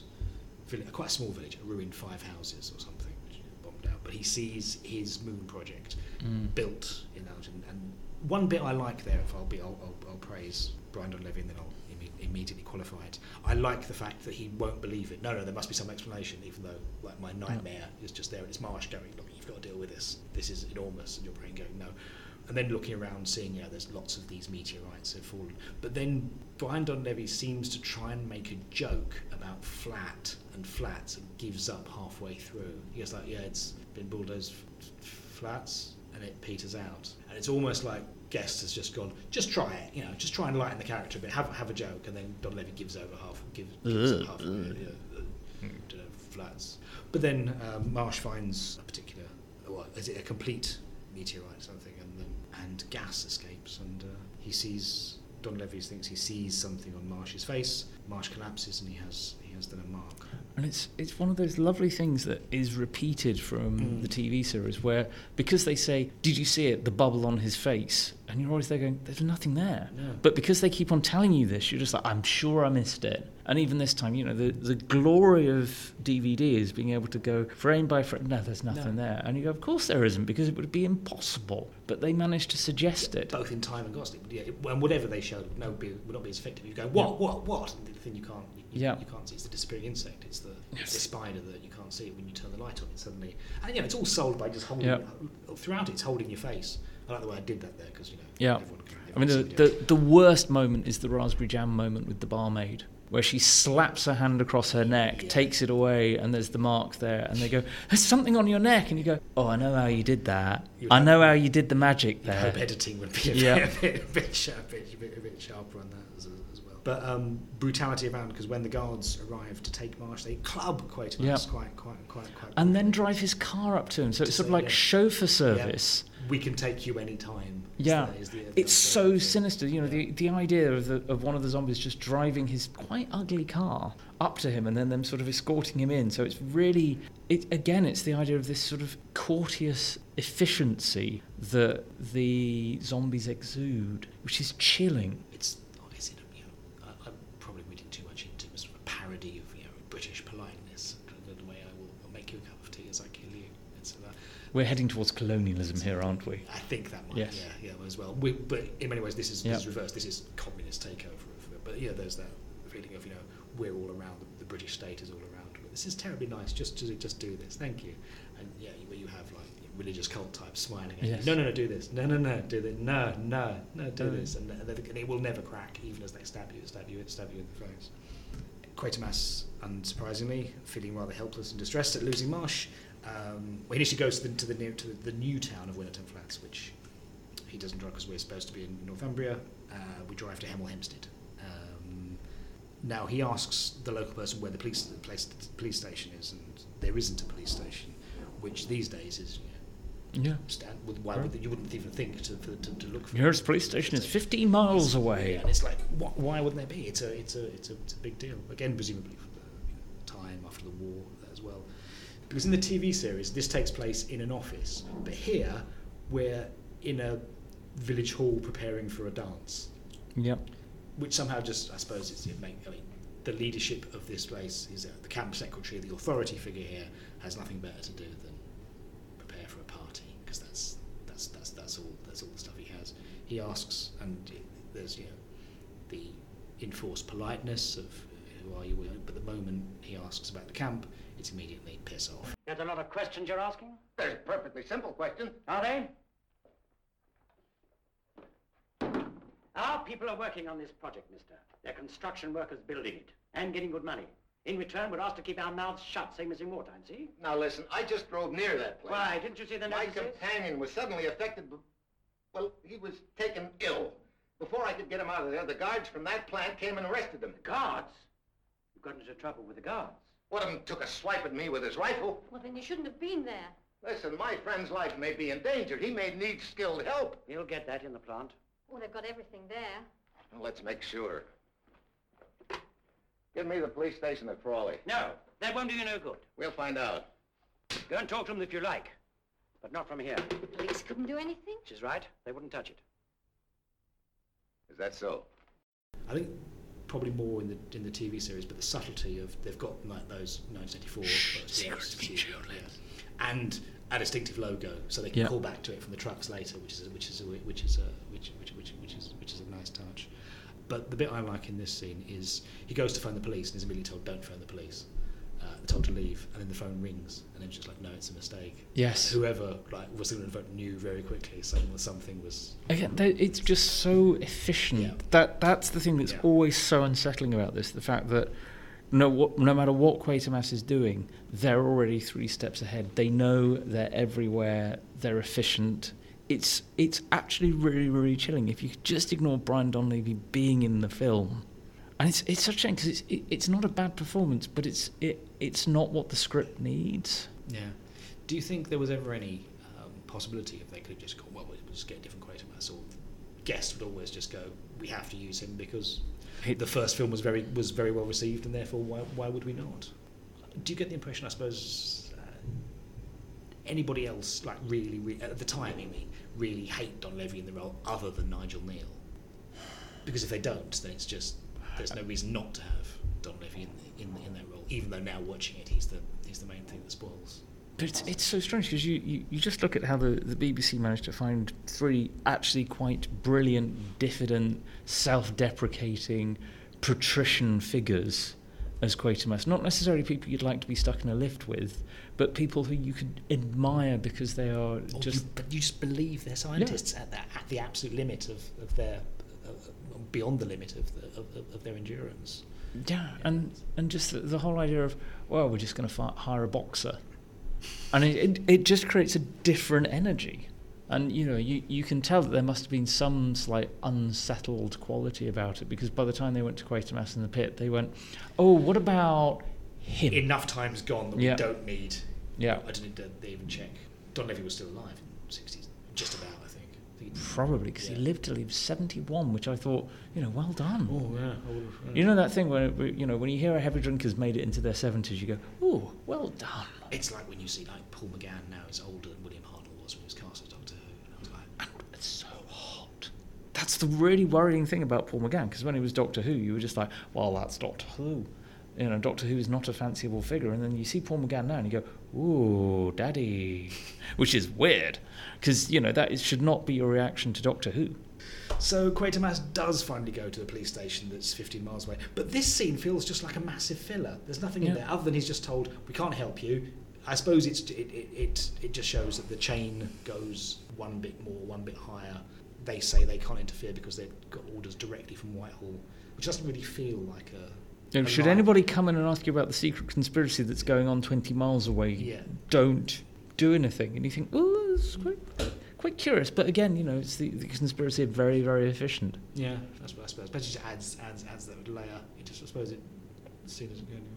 village, a quite a small village, a ruined five houses or something, which bombed out. But he sees his moon project
Mm.
built in that, and, and one bit I like there, if I'll be, I'll, I'll, I'll praise Brian Donlevy, and then I'll imme- immediately qualify it. I like the fact that he won't believe it. No, no, there must be some explanation, even though like my nightmare is just there, and it's Marsh going, look, you've got to deal with this. This is enormous, and your brain going, no. And then looking around, seeing, yeah, there's lots of these meteorites have fallen. But then Brian Donlevy seems to try and make a joke about flat and flats and gives up halfway through. He goes like, yeah, it's been bulldozed f- f- flats, and it peters out. And it's almost like guest has just gone, just try it, you know, just try and lighten the character a bit, have have a joke, and then Donlevy gives over half, gives, gives half, you know, uh, don't know, flats. But then um, Marsh finds a particular, what is it, a complete meteorite or something, and then and gas escapes, and uh, he sees. Donlevy thinks he sees something on Marsh's face. Marsh collapses, and he has he has then a mark.
And it's it's one of those lovely things that is repeated from
Mm.
the TV series where because they say, "Did you see it? The bubble on his face," and you're always there going, "There's nothing there."
No.
But because they keep on telling you this, you're just like, "I'm sure I missed it." And even this time, you know, the the glory of DVD is being able to go frame by frame. No, there's nothing
No.
there, and you go, "Of course there isn't," because it would be impossible. But they managed to suggest it.
both in time and gossip. Yeah, and whatever they showed would, no, be, would not be as effective. You go, what, what, what? And the thing you can't, you,
Yeah.
you can't see. It's the disappearing insect. It's the, it's
Yes.
the spider that you can't see when you turn the light on. It suddenly, and you know, it's all sold by just holding.
Yeah.
Uh, throughout, it's holding your face. I like the way I did that there because you know,
Yeah. I mean, the,
everyone can see
the, the worst moment is the raspberry jam moment with the barmaid, where she slaps her hand across her neck,
Yeah.
takes it away, and there's the mark there, and they go, "There's something on your neck," and you go, "Oh, I know how you did that.
You
I know how you did the magic there."
I
there."
hope editing would be a,
Yeah.
bit, a, bit, a, bit a, bit, a, bit, sharper on that as, as well. But um, brutality around because when the guards arrive to take Marsh, they club Quatermass
Yeah.
quite, quite, quite, quite.
And then drive his car up to him, so it's sort of like
yeah.
chauffeur
Yeah.
service.
we can take you any time.
Yeah,
is the- the
it's so
thing.
sinister. You know, the, the idea of, the, of one of the zombies just driving his quite ugly car up to him and then them sort of escorting him in. So it's really, it again, it's the idea of this sort of courteous efficiency that the zombies exude, which is chilling.
It's oh, is it you know I, I'm probably reading too much into it, sort of a parody of you know British politeness. The, the way I will I'll make you a cup of tea as I kill you. It's uh,
We're heading towards colonialism here, aren't we?
I think that might
Yes.
yeah yeah as well. We, but in many ways this is,
Yeah.
this is reversed. This is communist takeover of it. But yeah, there's that feeling of you know we're all around the, the British state is all around. This is terribly nice. Just to just do this. Thank you. And yeah, where you have like religious cult types smiling at
Yes.
you. No, no, no, do this. No, no, no, do this. No, no, no, do this. And, and it will never crack, even as they stab you, stab you, stab you in the face. Quatermass, unsurprisingly, feeling rather helpless and distressed at losing Marsh, um, well, he initially goes to the, to the, new, to the, new town of Winnerden Flats, which he doesn't drive because we're supposed to be in Northumbria. Uh, we drive to Hemel Hempstead. Um, now he asks the local person where the police the place, the police station is, and there isn't a police station, which these days is you know,
Yeah.
stand, why would you wouldn't even think to, for, to, to look for
Nearest police station is 15 miles away.
yeah, and it's like, wh- why wouldn't there be? It's a, it's a, it's a, it's a big deal. Again, presumably for the you know, time after the war as well. Because in the TV series, this takes place in an office, but here we're in a village hall preparing for a dance,
Yep.
which somehow just, I suppose, it's it make, I mean, the leadership of this place is uh, the camp secretary, the authority figure here, has nothing better to do than prepare for a party because that's that's that's that's all that's all the stuff he has. He asks, and there's you know the enforced politeness of who are you, but the moment he asks about the camp, it's immediately piss off.
There's a lot of questions you're asking?
There's a perfectly simple questions.
Are they? Our people are working on this project, mister. They're construction workers building it and getting good money. In return, we're asked to keep our mouths shut, same as in wartime, see?
Now listen, I just drove near that place.
Why, didn't you see the
My companion was suddenly affected. b- Well, he was taken ill. Before I could get him out of there, the guards from that plant came and arrested him.
The Guards? You got into trouble with the guards.
One of them took a swipe at me with his rifle.
Well, then you shouldn't have been there.
Listen, my friend's life may be endangered. He may need skilled help.
He'll get that in the plant.
Well, they've got everything there.
Well, let's make sure. Give me the police station at Crawley.
No, that won't do you no good.
We'll find out.
Go and talk to them if you like, but not from here.
The police couldn't do anything.
She's right. They wouldn't touch it.
Is that so?
I think probably more in the in the TV series, but the subtlety of they've got like those 1984 first
zero
years,
speech
yeah, yeah. and a distinctive logo, so they can
Yeah.
call back to it from the trucks later, which is a, which is a, which is a, which, which which which is which is a nice touch. But the bit I like in this scene is he goes to phone the police and is immediately told, "Don't phone the police." Told to leave, and then the phone rings, and then she's like, "No, it's a mistake."
Yes.
Whoever like was going to vote knew very quickly something something was
Again, it's just so efficient.
Yeah.
That that's the thing that's
Yeah.
always so unsettling about this. The fact that no, what, no matter what Quatermass is doing, they're already three steps ahead. They know they're everywhere. They're efficient. it's it's actually really really chilling if you could just ignore Brian Donlevy being in the film. And it's it's such a shame because it's it, it's not a bad performance, but it's it it's not what the script needs.
Yeah. Do you think there was ever any um, possibility if they could have just gone, well, we'll just get a different Quatermass, or guests would always just go, we have to use him because the first film was very was very well received, and therefore why why would we not? Do you get the impression, I suppose, uh, anybody else like really, re- at the time, I mean, really hate Donlevy in the role other than Nigel Kneale? Because if they don't, then it's just there's no reason not to have Donlevy in the, in, the, in that role, even though now watching it, he's the he's the main thing that spoils.
But it's, it's so strange because you, you, you just look at how the, the BBC managed to find three actually quite brilliant, diffident, self deprecating, patrician figures as Quatermass. Not necessarily people you'd like to be stuck in a lift with, but people who you could admire because they are
Or
just.
you, but you just believe they're scientists at, the, at the absolute limit of, of their uh, beyond the limit of, the, of- of their endurance.
Yeah, and, and just the, the whole idea of, well, we're just going to hire a boxer. And it, it, it just creates a different energy. And, you know, you, you can tell that there must have been some slight unsettled quality about it because by the time they went to Quatermass in the pit, they went, oh, what about him?
Enough time's gone that
Yeah.
we don't need.
Yeah.
I didn't need to they even check. Donlevy was still alive in the 60s, just about, I think. I think he-
Probably because
Yeah.
he lived till he was 71, which I thought, you know, well done.
Oh, yeah.
You know that thing where, where, you know, when you hear a heavy drinker's made it into their 70s, you go, oh, well done.
It's like when you see like Paul McGann now is older than William Hartnell was when he was cast as Doctor Who. And I was like,
It's so hot. That's the really worrying thing about Paul McGann, because when he was Doctor Who, you were just like, well, that's Doctor Who. You know, Doctor Who is not a fanciable figure. And then you see Paul McGann now and you go, ooh, daddy. Which is weird, because, you know, that is, should not be your reaction to Doctor Who.
So Quatermass does finally go to the police station that's 15 miles away. But this scene feels just like a massive filler. There's nothing in there other than he's just told, we can't help you. I suppose it's, it, it, it, it just shows that the chain goes one bit more, one bit higher. They say they can't interfere because they've got orders directly from Whitehall, which doesn't really feel like a.
Should anybody come in and ask you about the secret conspiracy that's going on 20 miles away,
Yeah.
don't do anything. And you think, oh, it's quite, quite curious. But again, you know, it's the, the conspiracy are very, very efficient.
Yeah, I suppose. I suppose. But it just adds adds adds that layer. It just I suppose it the scene doesn't go anywhere.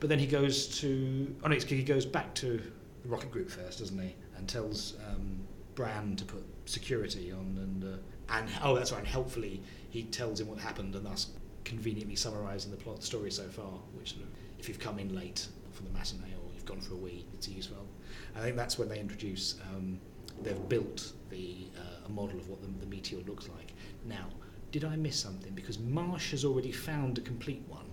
But then he goes to oh no, it's- he goes back to the rocket group first, doesn't he? And tells um, Brand to put security on and uh, and oh that's right. And helpfully he tells him what happened and thus conveniently summarising the plot story so far. Which sort of, if you've come in late for the matinee or you've gone for a wee, it's useful. I think that's when they introduce. Um, they've built the uh, a model of what the, the meteor looks like. Now, did I miss something? Because Marsh has already found a complete one.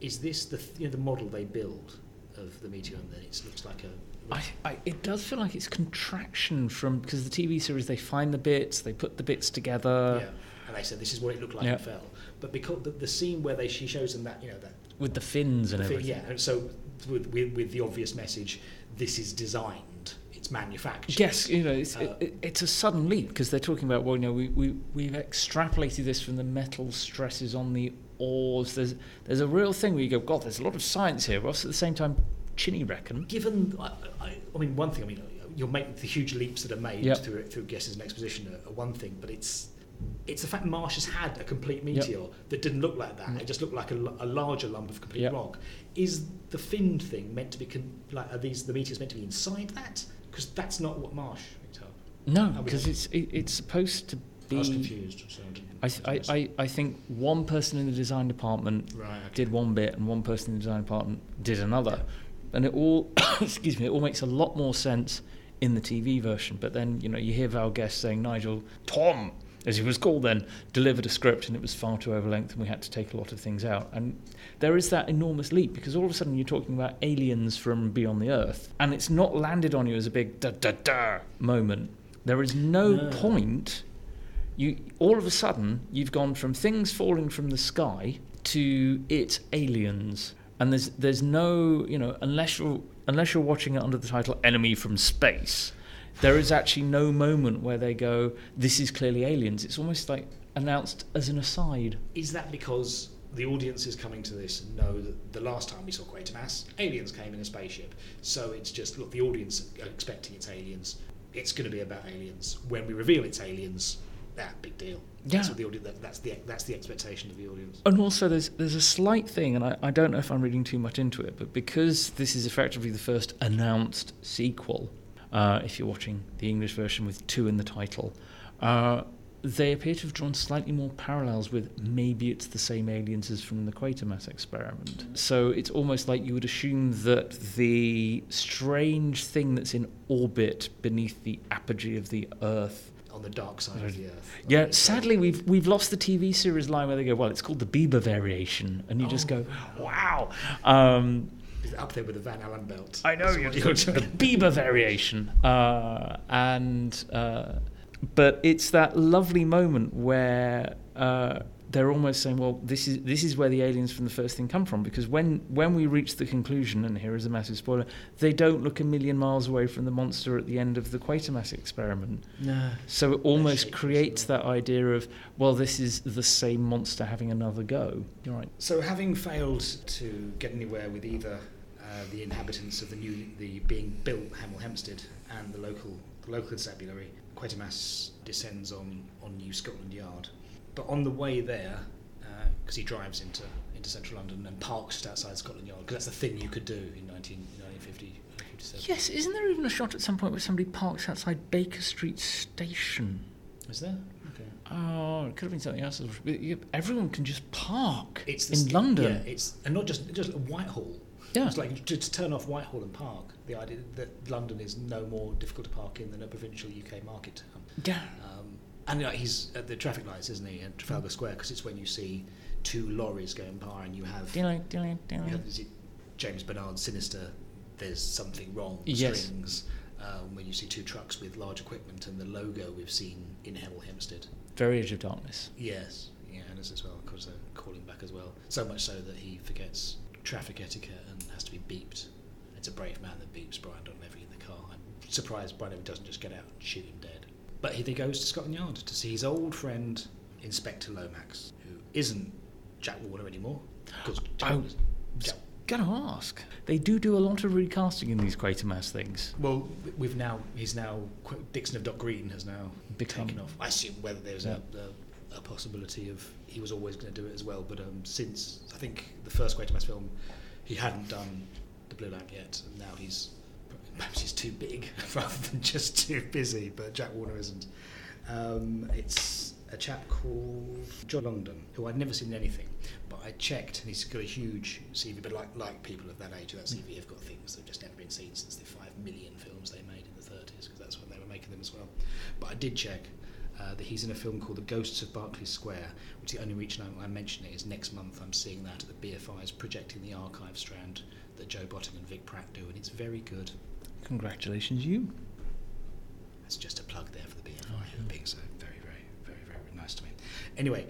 Is this the th- you know, the model they build of the meteor, and then it looks like a
I, I, it does feel like it's contraction from because the TV series they find the bits, they put the bits together
yeah. And they said this is what it looked like
Yeah.
it fell. But because the, the scene where they she shows them that you know that
with the fins and
the thing,
everything.
yeah, and so with, with with the obvious message, this is designed, it's manufactured.
Yes, you know, it's,
Uh,
it, it's a sudden leap because they're talking about, well, you know, we, we, we've extrapolated this from the metal stresses on the ores. There's, there's a real thing where you go, God, there's a lot of science here, whilst at the same time, chinny reckon.
given, I, I, I mean, one thing, I mean, you'll make the huge leaps that are made
Yep.
through through guesses and exposition are, are one thing, but it's it's the fact Marsh has had a complete meteor that didn't look like that. Mm. It just looked like a larger lump of complete
Yep.
rock. Is the fin thing meant to be con- like are these the meteors meant to be inside that? Because that's not what Marsh picked up.
No, because it's, it, it's supposed to be.
I was confused. So I,
I, I, I, think one person in the design department
Right, okay.
did one bit and one person in the design department did another. And it all, excuse me, it all makes a lot more sense in the TV version. But then, you know, you hear Val Guest saying Nigel, Tom, as he was called then, delivered a script and it was far too over length and we had to take a lot of things out. And there is that enormous leap because all of a sudden you're talking about aliens from beyond the Earth and it's not landed on you as a big da da da moment. There is no,
No.
point you all of a sudden you've gone from things falling from the sky to it's aliens and there's there's no you know unless you're unless you're watching it under the title enemy from space there is actually no moment where they go this is clearly aliens it's almost like announced as an aside
Is that because the audiences coming to this know that the last time we saw Quatermass, aliens came in a spaceship. So it's just look, the audience are expecting it's aliens. it's going to be about aliens. When we reveal it's aliens, that big deal. That's
Yeah.
what the audi- that, that's the that's the expectation of the audience.
And also, there's there's a slight thing, and I, I don't know if I'm reading too much into it, but because this is effectively the first announced sequel, uh, if you're watching the English version with two in the title, uh, they appear to have drawn slightly more parallels with maybe it's the same aliens as from the Quatermass experiment. So it's almost like you would assume that the strange thing that's in orbit beneath the apogee of the Earth
On the dark side of the earth.
yeah, sadly we've we've lost the TV series line where they go, well, it's called the Bieber variation, and you just go, wow. Um,
It's up there with the Van Allen belt.
I know you
what
do
you're
the
doing.
Bieber variation, uh, and uh, but it's that lovely moment where uh, they're almost saying, well, this is this is where the aliens from the first thing come from, because when when we reach the conclusion, and here is a massive spoiler, they don't look a million miles away from the monster at the end of the Quatermass experiment.
No.
So it almost creates that idea of, well, this is the same monster having another go. You're right.
So, having failed to get anywhere with either uh, the inhabitants of the new, the being built Hemel Hempstead and the local, the local constabulary, Quatermass descends on on New Scotland Yard. But on the way there, because he drives into into central London and parks just outside Scotland Yard, because that's the thing you could do in 19, 1950, 1957.
Yes, isn't there even a shot at some point where somebody parks outside Baker Street Station?
Is there? Okay.
Oh, it could have been something else. Everyone can just park
It's
in
this-
London.
Yeah, it's and not just just Whitehall.
Yeah.
It's like to, to turn off Whitehall and park. The idea that London is no more difficult to park in than a provincial UK market town.
Yeah.
Um, and like, he's at the traffic lights, isn't he, at Trafalgar Square? Because it's when you see two lorries going by, and you have, you
Dilly, dilly, dilly.
have is it James Bernard's sinister. There's something wrong.
Yes.
Strings. Um, when you see two trucks with large equipment and the logo we've seen in Hemel Hempstead.
Very Edge of Darkness.
Yes, yeah, and as as well, because they're calling back as well. So much so that he forgets traffic etiquette and has to be beeped. It's a brave man that beeps Brian Donlevy in the car. I'm surprised Brian Donlevy doesn't just get out and shoot him dead. But he then goes to Scotland Yard to see his old friend Inspector Lomax, who isn't Jack Warner anymore. Because Jack,
I
Jack,
Gotta ask. They do do a lot of recasting in these Quatermass things.
well, we've now he's now Dixon of Dock Green has now
Become-
taken off. I assume whether there's
Yeah.
a, a, a possibility of he was always going to do it as well, but um, since I think the first Quatermass film, he hadn't done the Blue Lamp yet, and now he's perhaps he's too big rather than just too busy. But Jack Warner isn't. Um, it's a chap called John Longdon, who I'd never seen anything, but I checked, and he's got a huge CV. But like like people of that age, of that CV have got things that've just never been seen since the five million films they made in the 30s, because that's when they were making them as well. But I did check. Uh, that he's in a film called The Ghosts of Berkeley Square, which the only reason I, I mention it is next month I'm seeing that at the BFI's projecting the archive strand that Joe Botting and Vic Pratt do, and it's very good.
Congratulations, you.
That's just a plug there for the BFI oh, are being so very, very, very, very nice to me. Anyway,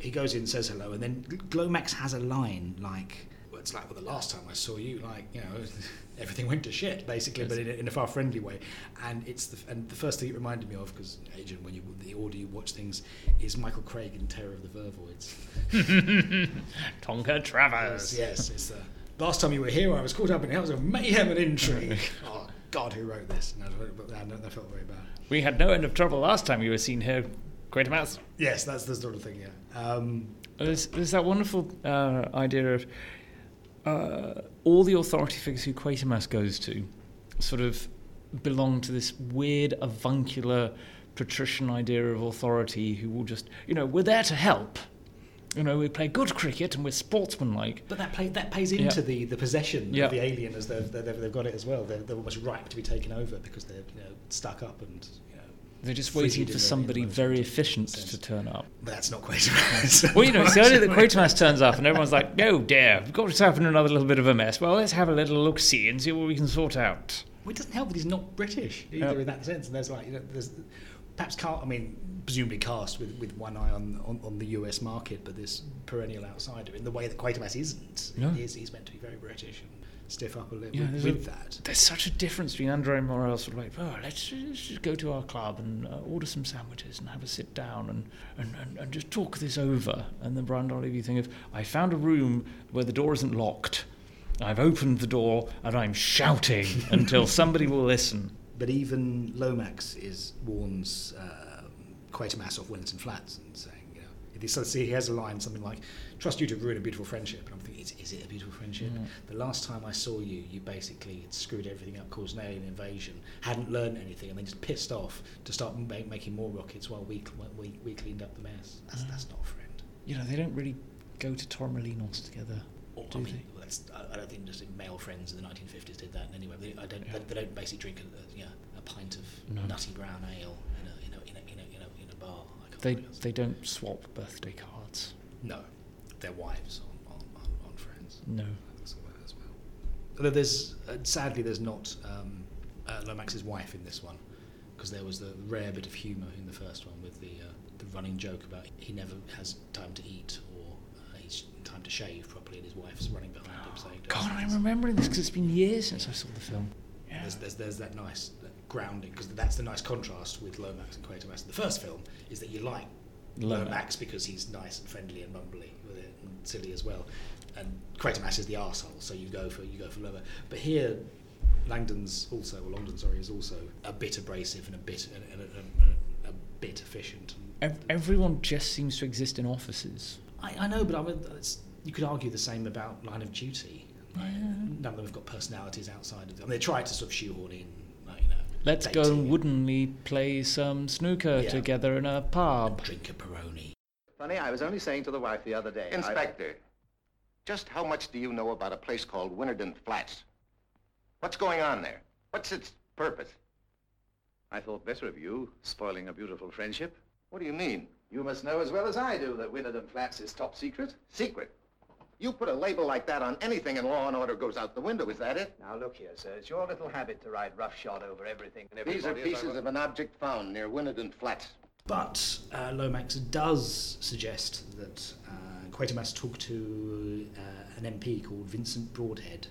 he goes in, says hello, and then Glomax has a line like, well, it's like, well, the last time I saw you, like, you know, everything went to shit, basically, but in a, in a far friendly way. And it's the, and the first thing it reminded me of, because Adrian, when you the order you watch things, is Michael Craig in Terror of the Vervoids.
Tonker Travers.
Yes, it's the last time you were here. I was caught up in hours of mayhem and intrigue. oh God, who wrote this? But I, I felt very bad.
We had no end of trouble last time you were seen here, Quatermass.
Yes, that's the sort of thing. Yeah. Um,
There's, there's that wonderful uh, idea of uh, all the authority figures who Quatermass goes to sort of belong to this weird avuncular patrician idea of authority who will just, you know, we're there to help. You know, we play good cricket and we're sportsmanlike.
but that play, that plays into
Yeah.
the, the possession
Yeah.
of the alien as they've, they've, they've got it as well. They're, they're almost ripe to be taken over because they're you know stuck up and you know.
They're just waiting for somebody very efficient to turn up.
But that's not Quatermass.
Well, you know, it's the idea that Quatermass turns up and everyone's like, oh dear, we've got yourself in another little bit of a mess. Well, let's have a little look see and see what we can sort out.
Well, it doesn't help that he's not British either
Yeah.
in that sense. And there's like, you know, there's perhaps cast, I mean, presumably cast with, with one eye on, on, on the US market, but this perennial outsider in the way that Quatermass isn't.
No.
He is, he's meant to be very British and stiff up a little
Yeah,
with, with
a-
that.
There's such a difference between Andre Morell sort of like, oh, let's, let's just go to our club and uh, order some sandwiches and have a sit down and, and, and, and just talk this over. And then Brian Donlevy thing of, I found a room where the door isn't locked. I've opened the door and I'm shouting until somebody will listen.
But even Lomax is warns um, Quatermass off Wellington Flats and saying, you know, he, so see, he has a line something like, "Trust you to ruin a beautiful friendship." And I'm thinking, is, is it a beautiful friendship? The last time I saw you, you basically had screwed everything up, caused an alien invasion, hadn't learned anything, and then just pissed off to start ma- making more rockets while we, we, we cleaned up the mess. That's, that's not a friend.
You know, they don't really go to Torremolinos together,
Or,
do
I
they?
well, that's, I, don't think just male friends in the 1950s did that anyway. They, I don't,
Yeah.
they, they don't basically drink a, yeah, a pint of
No.
nutty brown ale in a, in a, in a, in a, in a, bar.
They they don't swap birthday cards.
no, their wives on, on, on, on Friends.
No.
That's all that as well. Although there's, uh, sadly, there's not um, uh, Lomax's wife in this one, because there was the rare bit of humour in the first one with the uh, the running joke about he never has time to eat or uh, he's time to shave properly, and his wife's running behind him saying,
God, I'm remembering this because it's been years since I saw the film. Yeah.
There's, there's, there's that nice grounding because that's the nice contrast with Lomax and Quatermass. in The first film is that you like
Lomax.
Lomax, because he's nice and friendly and mumbly and silly as well, and Quatermass is the arsehole, so you go for you go for Lomax. But here, Langdon's also, or Longdon, sorry, is also a bit abrasive and a bit and, and, and, and a bit efficient.
Everyone just seems to exist in offices.
I, I know, but I mean, it's, you could argue the same about Line of Duty. Like, None of them have got personalities outside of them. I mean, they try to sort of shoehorn in, like, you know,
Let's go and woodenly play some snooker
Yeah.
together in a pub.
drink a Peroni.
Funny, I was only saying to the wife the other day.
Inspector,
just how much do you know about a place called Winnerden Flats? What's going on there? What's its purpose?
I thought better of you, spoiling a beautiful friendship.
What do you mean?
You must know as well as I do that Winnerden Flats is top secret.
Secret? You put a label like that on anything and law and order goes out the window, is that it?
Now look here, sir. It's your little habit to ride roughshod over everything and
These are pieces of an object found near Winnerden Flats.
But uh, Lomax does suggest that uh, Quatermass talk to uh, an MP called Vincent Broadhead,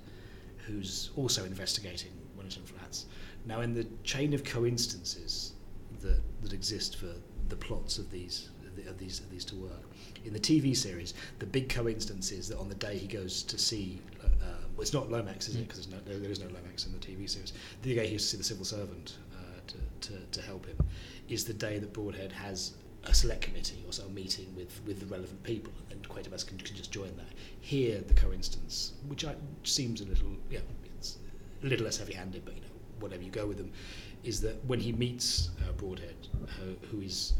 who's also investigating Wellington Flats. Now, in the chain of coincidences that, that exist for the plots of these of these of these to work, in the TV series, the big coincidence is that on the day he goes to see, uh, well, it's not Lomax, is it? Because no, there, there is no Lomax in the TV series. The day he goes to see the civil servant uh, to, to, to help him is the day that Broadhead has a select committee or some meeting with, with the relevant people, and quite a few Quatermass can, can just join that. Here, the coincidence, which I, seems a little, yeah, it's a little less heavy-handed, but you know, whatever you go with them, is that when he meets uh, Broadhead, uh, who is,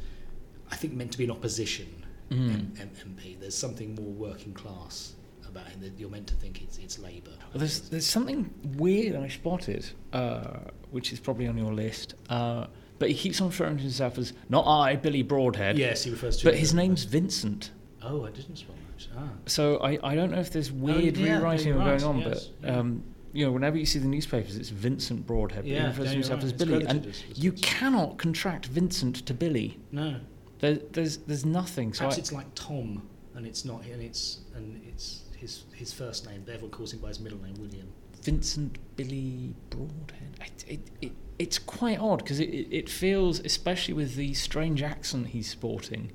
I think, meant to be an opposition M- M- MP, there's something more working class about him that you're meant to think it's, it's Labour.
Well, there's there's something weird I spotted, uh, which is probably on your list. But he keeps on referring to himself as not I, Billy Broadhead.
Yes, he refers to
But his name's Vincent.
Oh, I didn't spot that. Ah.
So I, I don't know if there's weird
Oh, yeah,
rewriting
you're
going on,
yes,
but
yeah.
um, you know, whenever you see the newspapers, it's Vincent Broadhead. but
Yeah,
he refers to himself
right,
as
it's
Billy, and
as-
you cannot contract Vincent to Billy.
No.
There, there's there's nothing. So
Perhaps
I,
it's like Tom, and it's not, and it's and it's his his first name. Everyone calls him by his middle name, William.
Vincent Billy Broadhead. It, it, it, it's quite odd because it, it, feels, especially with the strange accent he's sporting,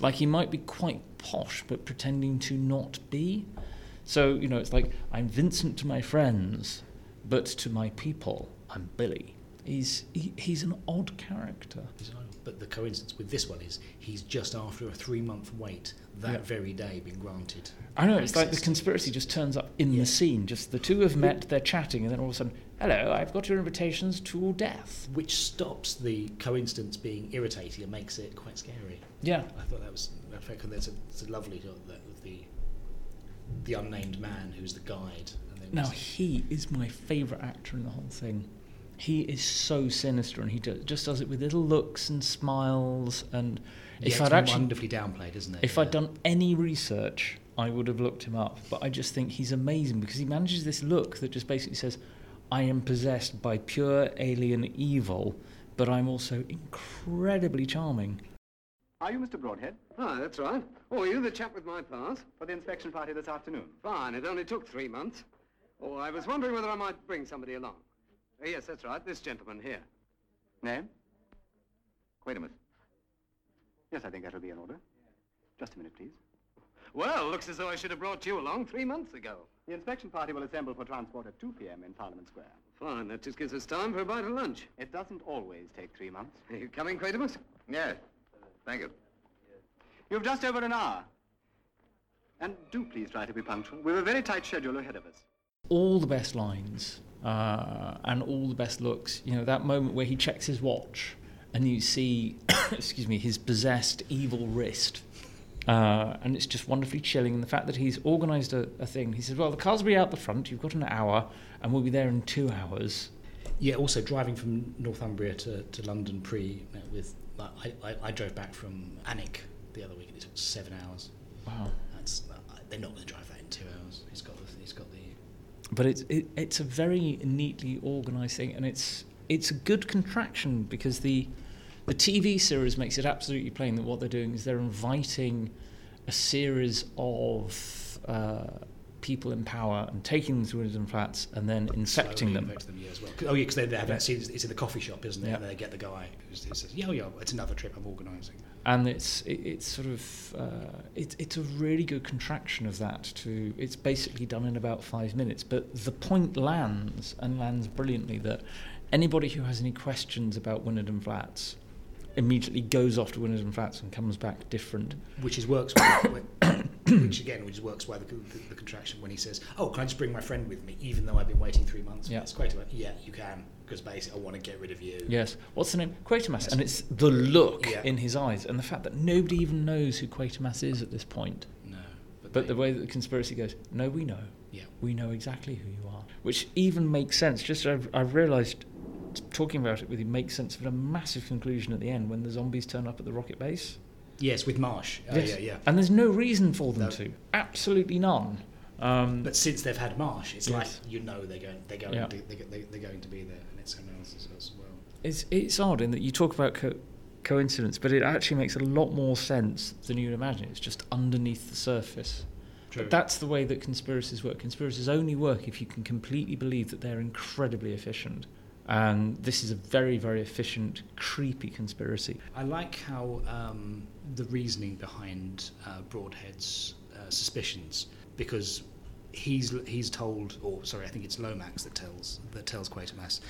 like he might be quite posh but pretending to not be. So, you know, it's like, I'm Vincent to my friends, but to my people, I'm Billy. He's, he, he's an odd character.
But the coincidence with this one is he's just after a three month wait that
Yeah.
very day been granted.
I know, it's like the conspiracy just turns up in the scene. Just the two have met, they're chatting, and then all of a sudden, hello, I've got your invitations to death.
Which stops the coincidence being irritating and makes it quite scary.
Yeah.
I thought that was in fact, and there's a, it's a lovely shot that with the the unnamed man who's the guide. And
Now he is my favourite actor in the whole thing. He is so sinister, and he do, just does it with little looks and smiles. And if
Yeah,
I'd
it's
actually,
wonderfully downplayed, isn't it?
if
Yeah.
I'd done any research, I would have looked him up. But I just think he's amazing because he manages this look that just basically says, "I am possessed by pure alien evil, but I'm also incredibly charming."
Are you Mr. Broadhead?
Ah, that's right. Oh, are you the chap with my pass?
For the inspection party this afternoon.
Fine, it only took three months. Oh, I was wondering whether I might bring somebody along. Yes, that's right, this gentleman here.
Name? Quatermass. Yes, I think that'll be in order. Just a minute, please.
Well, looks as though I should have brought you along three months ago.
The inspection party will assemble for transport at 2 p.m. in Parliament Square.
Fine, that just gives us time for a bite of lunch.
It doesn't always take three months.
Are you coming, Quatermass?
Yes. Thank you.
You've just over an hour. And do please try to be punctual. We've a very tight schedule ahead of us.
all the best lines uh, and all the best looks. You know, that moment where he checks his watch and you see, excuse me, his possessed evil wrist. Uh, and it's just wonderfully chilling. And the fact that he's organised a, a thing. He says, Well, the cars will be out the front, you've got an hour, and we'll be there in two hours.
Yeah, also driving from Northumbria to, to London pre uh, with I, I, I drove back from Alnwick the other week and it took seven hours.
Wow.
That's uh, they're not going to drive that in two hours. He's got the, he's got the
But it's, it, it's a very neatly organised thing, and it's, it's a good contraction because the, the TV series makes it absolutely plain that what they're doing is they're inviting a series of uh, people in power and taking them to Winston Flats and then infecting them.
them yeah, well. Oh yeah, because they, they have
Yeah.
that scene, it's in the coffee shop, isn't it?
Yeah.
And they get the guy who says, "Yeah, yeah, it's another trip I'm organising."
And it's it, it's sort of uh, it, it's a really good contraction of that to it's basically done in about five minutes but the point lands and lands brilliantly that anybody who has any questions about Winnerden Flats immediately goes off to Winnerden Flats and comes back different
Which is works, which again, which works why the, the, the contraction when he says, "Oh, can I just bring my friend with me, even though I've been waiting three months?"
Yeah.
this?" Quite like, yeah, you can, because basically I want to get rid of you.
yes what's the name Quatermass and it's the look
Yeah.
in his eyes and the fact that nobody even knows who Quatermass is at this point
No, but,
But the way that the conspiracy goes, no, we know.
Yeah.
We know exactly who you are. Which even makes sense. Just I've, I've realised, talking about it with you, makes sense for a massive conclusion at the end when the zombies turn up at the rocket base.
yes, with Marsh, oh, yeah, yeah.
And there's no reason for them
No.
to. Absolutely none. Um,
But since they've had Marsh, it's
Yes.
like you know they're going, they're going,
Yeah.
to, they're, they're going to be there, and it's someone else as, as well.
it's, it's odd in that you talk about co- coincidence, but it actually makes a lot more sense than you'd imagine. It's just underneath the surface. But that's the way that conspiracies work. Conspiracies only work if you can completely believe that they're incredibly efficient. And this is a very, very efficient, creepy conspiracy.
I like how um, the reasoning behind uh, Broadhead's uh, suspicions, because he's he's told, or sorry, I think it's Lomax that tells that tells Quatermass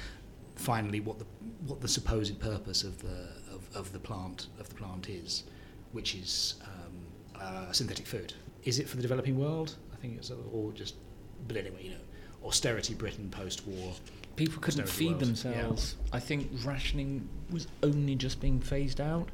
finally what the what the supposed purpose of the of, of the plant of the plant is, which is um, uh, synthetic food. Is it for the developing world? I think it's or just, but anyway, you know, austerity Britain post-war.
People couldn't feed
world.
themselves. I think rationing was only just being phased out.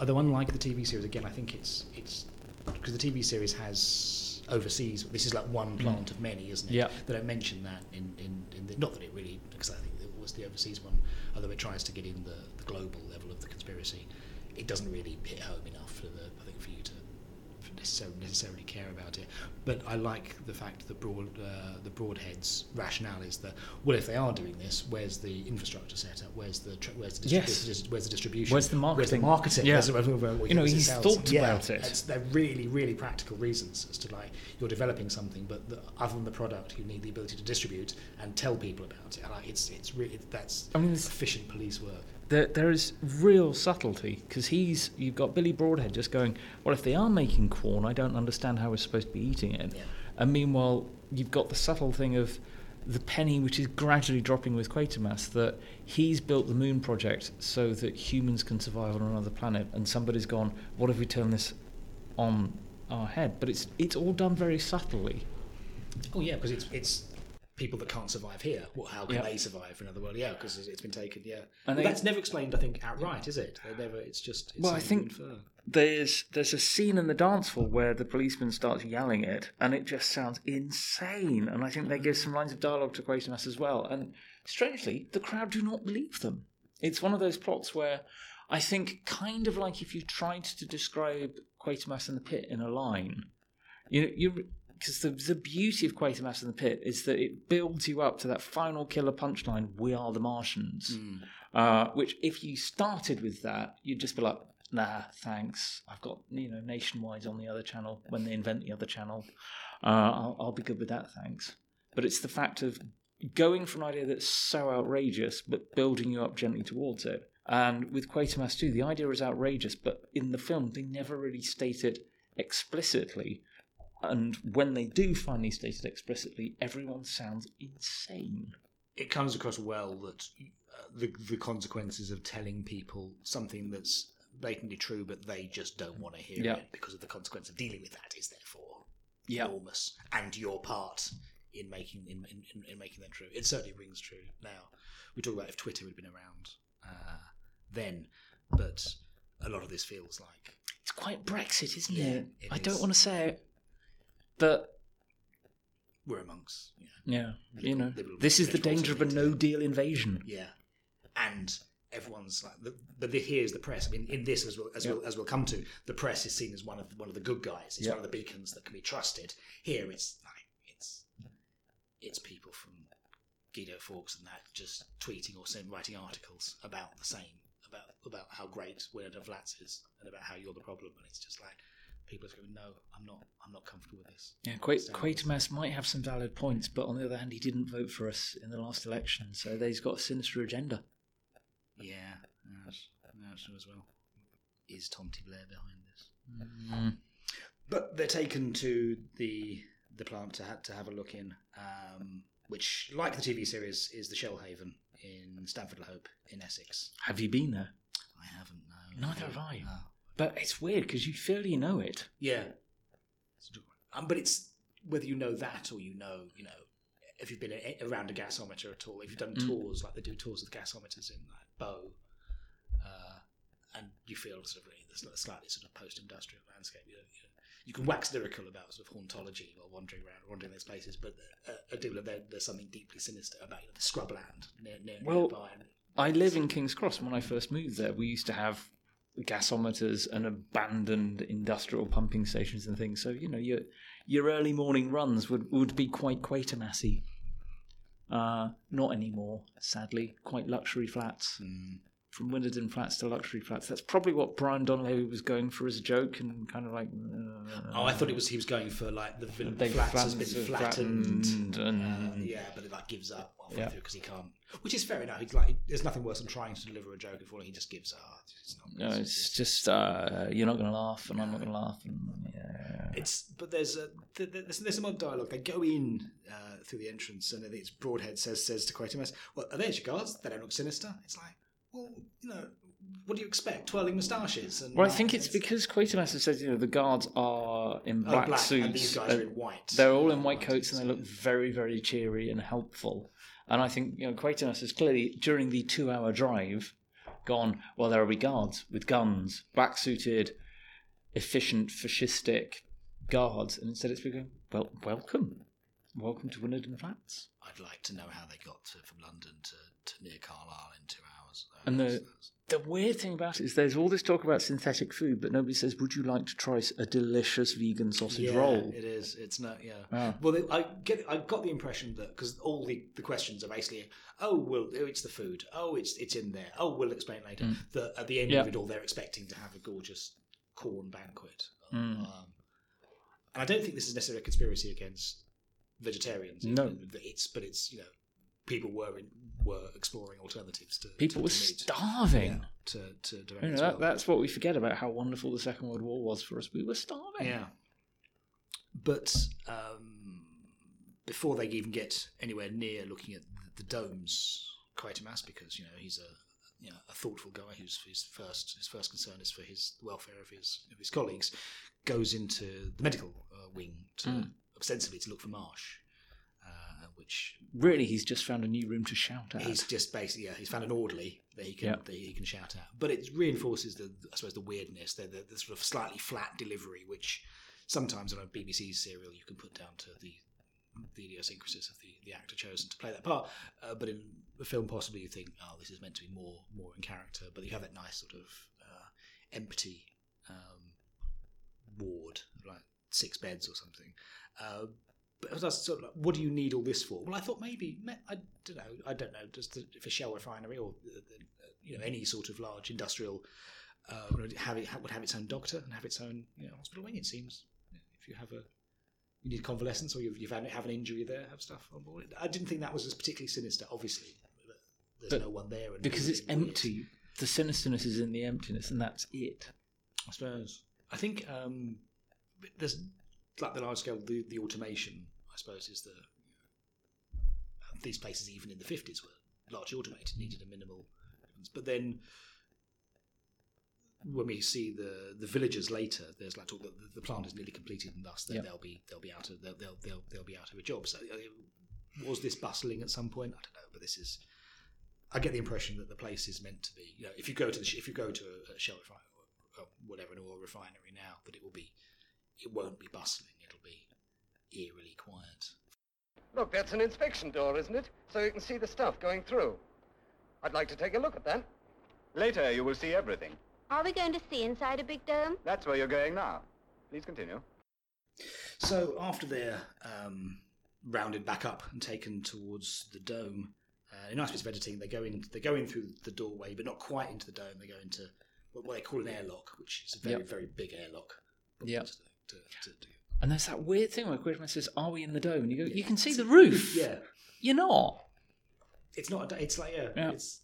Although unlike the TV series, again, I think it's it's because the TV series has overseas. This is like one plant of many, isn't it?
Mm. Yeah.
They don't mention that in in, in the, not that it really because I think it was the overseas one. Although it tries to get in the, the global level of the conspiracy, it doesn't really hit home enough for the I think for you to for necessarily, necessarily care about it. But I like the fact that the broad uh, the broadheads rationale is that well, if they are doing this, where's the infrastructure set up? Where's the tr- where's the,
Yes.
dis- where's the distribution?
Where's the
Where's the
marketing?
marketing?
Yeah.
Where's the- where- where- where-
You know,
where's
he's thought
Yeah,
about it.
They're really, really practical reasons as to like you're developing something, but the, other than the product, you need the ability to distribute and tell people about it. And, like, it's it's really that's
I mean,
efficient police work.
There, there is real subtlety because he's you've got Billy Broadhead just going, well, if they are making corn, I don't understand how we're supposed to be eating it.
Yeah.
And meanwhile, you've got the subtle thing of the penny which is gradually dropping with Quatermass that he's built the moon project so that humans can survive on another planet, and somebody's gone, what if we turn this on our head? But it's it's all done very subtly.
Oh yeah, because it's it's people that can't survive here. Well, how can
Yeah.
they survive in another world? Yeah, because it's been taken. Yeah,
And
and
they-
that's never explained. I think outright, is it? They never. It's just. It's
Well, I think
infer.
there's there's a scene in the dance hall where the policeman starts yelling it, and it just sounds insane. And I think they give some lines of dialogue to Quatermass as well. And strangely, the crowd do not believe them. It's one of those plots where I think, kind of like if you tried to describe Quatermass in the pit in a line, you know, you because the the beauty of Quatermass in the pit is that it builds you up to that final killer punchline: "We are the Martians." Uh, which, if you started with that, you'd just be like, "Nah, thanks. I've got you know nationwide on the other channel when they invent the other channel. Uh, I'll, I'll be good with that, thanks." But it's the fact of going for an idea that's so outrageous, but building you up gently towards it. And with Quatermass too, the idea is outrageous, but in the film they never really state it explicitly. And when they do finally state it explicitly, everyone sounds insane.
it comes across well that uh, the the consequences of telling people something that's blatantly true, but they just don't want to hear
Yeah.
it because of the consequence of dealing with that is therefore
Yeah.
enormous, and your part in making in, in, in, in making that true. It certainly rings true now. We talk about if Twitter had been around uh, then, but a lot of this feels like
It's quite Brexit, isn't
Yeah,
it?
it
I don't want to say it, but
we're amongst. Yeah.
yeah, you know, this is the danger of a no deal invasion.
Yeah, and everyone's like, the, but the, here's the press. I mean, in this as well as, we'll, as we'll come to, the press is seen as one of one of the good guys. It's one of the beacons that can be trusted. Here, it's like it's it's people from Guido Fawkes and that just tweeting or writing articles about the same about about how great Winnerden Flats is and about how you're the problem, and it's just like people are going, no, I'm not, I'm not comfortable with this.
Yeah,
So-
Quatermass might have some valid points, but on the other hand, he didn't vote for us in the last election, so he's got a sinister agenda.
Yeah, that's, that's true as well. Is Tony Blair behind this?
Mm.
But they're taken to the the plant to ha- to have a look in, um, which, like the TV series, is the Shell Haven in Stamford Hope in Essex.
Have you been there?
I haven't. No.
Neither have I.
No.
But it's weird because you feel you know it.
Yeah. Um, but it's whether you know that or you know, you know, if you've been a- around a gasometer at all, if you've done
Mm.
tours like they do tours of the gasometers in like Bow, uh, and you feel sort of there's a slightly sort of post-industrial landscape. You, know, you, know, you can wax lyrical about sort of hauntology while wandering around, wandering those places, but uh, I do there, there's something deeply sinister about you know, the scrubland near, near,
Well,
nearby. And,
I live in King's Cross. and When I first moved there, we used to have gasometers and abandoned industrial pumping stations and things. So you know, your your early morning runs would would be quite Quatermassy. Uh, not anymore, sadly. Quite luxury flats. From Winnerden flats to luxury flats. That's probably what Brian Donlevy was going for as a joke, and kind of like. Uh,
Oh, I thought it was he was going for like the, the flats has been flattened,
flattened and-
uh, yeah, but it like gives up halfway
Yeah.
through because he can't. Which is fair enough. He's like, there's nothing worse than trying to deliver a joke before he just gives up. It's not.
No, it's just uh, you're not going to laugh, and I'm not going to laugh, and yeah.
It's but there's a th- th- there's, there's some odd dialogue. They go in uh, through the entrance, and I think it's Broadhead says says to Quatermass, "Well, are there's your guards? They don't look sinister." It's like, well, you know, what do you expect? Twirling moustaches and
Well, I think it's because Quatermass has said, you know, the guards are in
Oh,
black,
black,
suits.
and these guys are in white.
They're all in white coats and they look very, very cheery and helpful. And I think, you know, Quatermass has clearly, during the two hour drive, gone, well, there will be guards with guns, black suited, efficient, fascistic guards. And instead it's become, well, welcome. Welcome to Winnerden Flats.
I'd like to know how they got to, from London to, to near Carlisle in two hours.
And the the weird thing about it is there's all this talk about synthetic food, but nobody says, would you like to try a delicious vegan sausage
yeah,
roll?
It is. It's not. Yeah.
Ah.
Well, I get. I got the impression that because all the, the questions are basically, oh, well, oh, it's the food. Oh, it's it's in there. Oh, we'll explain later.
Mm.
That at the end
Yeah.
of it all, they're expecting to have a gorgeous corn banquet.
Mm.
Um, and I don't think this is necessarily a conspiracy against vegetarians.
No.
It's but it's you know people were in, were exploring alternatives to
People
to,
were starving.
Yeah, to to, to
You know, that, that's what we forget about how wonderful the Second World War was for us. We were starving.
Yeah. But um, before they even get anywhere near looking at the, the domes, Quatermass, because you know he's a you know a thoughtful guy whose his first his first concern is for his welfare of his of his colleagues, goes into the medical uh, wing to
Mm.
ostensibly to look for Marsh, which
Really, he's just found a new room to shout at.
He's just basically yeah, he's found an orderly that he can
Yeah.
that he can shout at. But it reinforces the I suppose the weirdness, the, the, the sort of slightly flat delivery, which sometimes on a BBC serial you can put down to the the idiosyncrasies of the, the actor chosen to play that part. Uh, but in the film, possibly you think, oh, this is meant to be more more in character. But you have that nice sort of uh, empty um, ward, like six beds or something. Uh, but I sort of like, what do you need all this for? Well, I thought maybe I don't know. I don't know. Just the, if a Shell refinery or you know any sort of large industrial uh, would have it would have its own doctor and have its own you know hospital wing. It seems if you have a you need convalescence or you've, you've had, have an injury there, have stuff on board. I didn't think that was as particularly sinister. Obviously, there's
But
no one there, and
because it's empty. The sinisterness is in the emptiness, and that's it.
I suppose. I think um, there's like the large scale, the, the automation. I suppose is the these places, even in the fifties, were largely automated, needed a minimal. But then when we see the the villagers later, there's like talk that the, the plant is nearly completed, and thus
Yep.
they'll be they'll be out of they'll they'll they'll, they'll be out of a job. So uh, was this bustling at some point? I don't know, but this is. I get the impression that the place is meant to be. You know, if you go to the if you go to a, a shell refinery or, or whatever an oil refinery now, that it will be, it won't be bustling. It'll be eerily quiet.
Look, that's an inspection door, isn't it? So you can see the stuff going through. I'd like to take a look at that.
Later, you will see everything.
Are we going to see inside a big dome?
That's where you're going now. Please continue.
So after they're um, rounded back up and taken towards the dome, uh, in a nice bits of editing, they go in. They go in through the doorway, but not quite into the dome. They go into what what they call an airlock, which is a very
Yep.
very big airlock.
Yep.
To, to, to,
And there's that weird thing where Quatermass says, "Are we in the dome?" And you go, "You can see the roof."
yeah,
You're not.
it's not. A, it's like yeah,
Yeah.
it's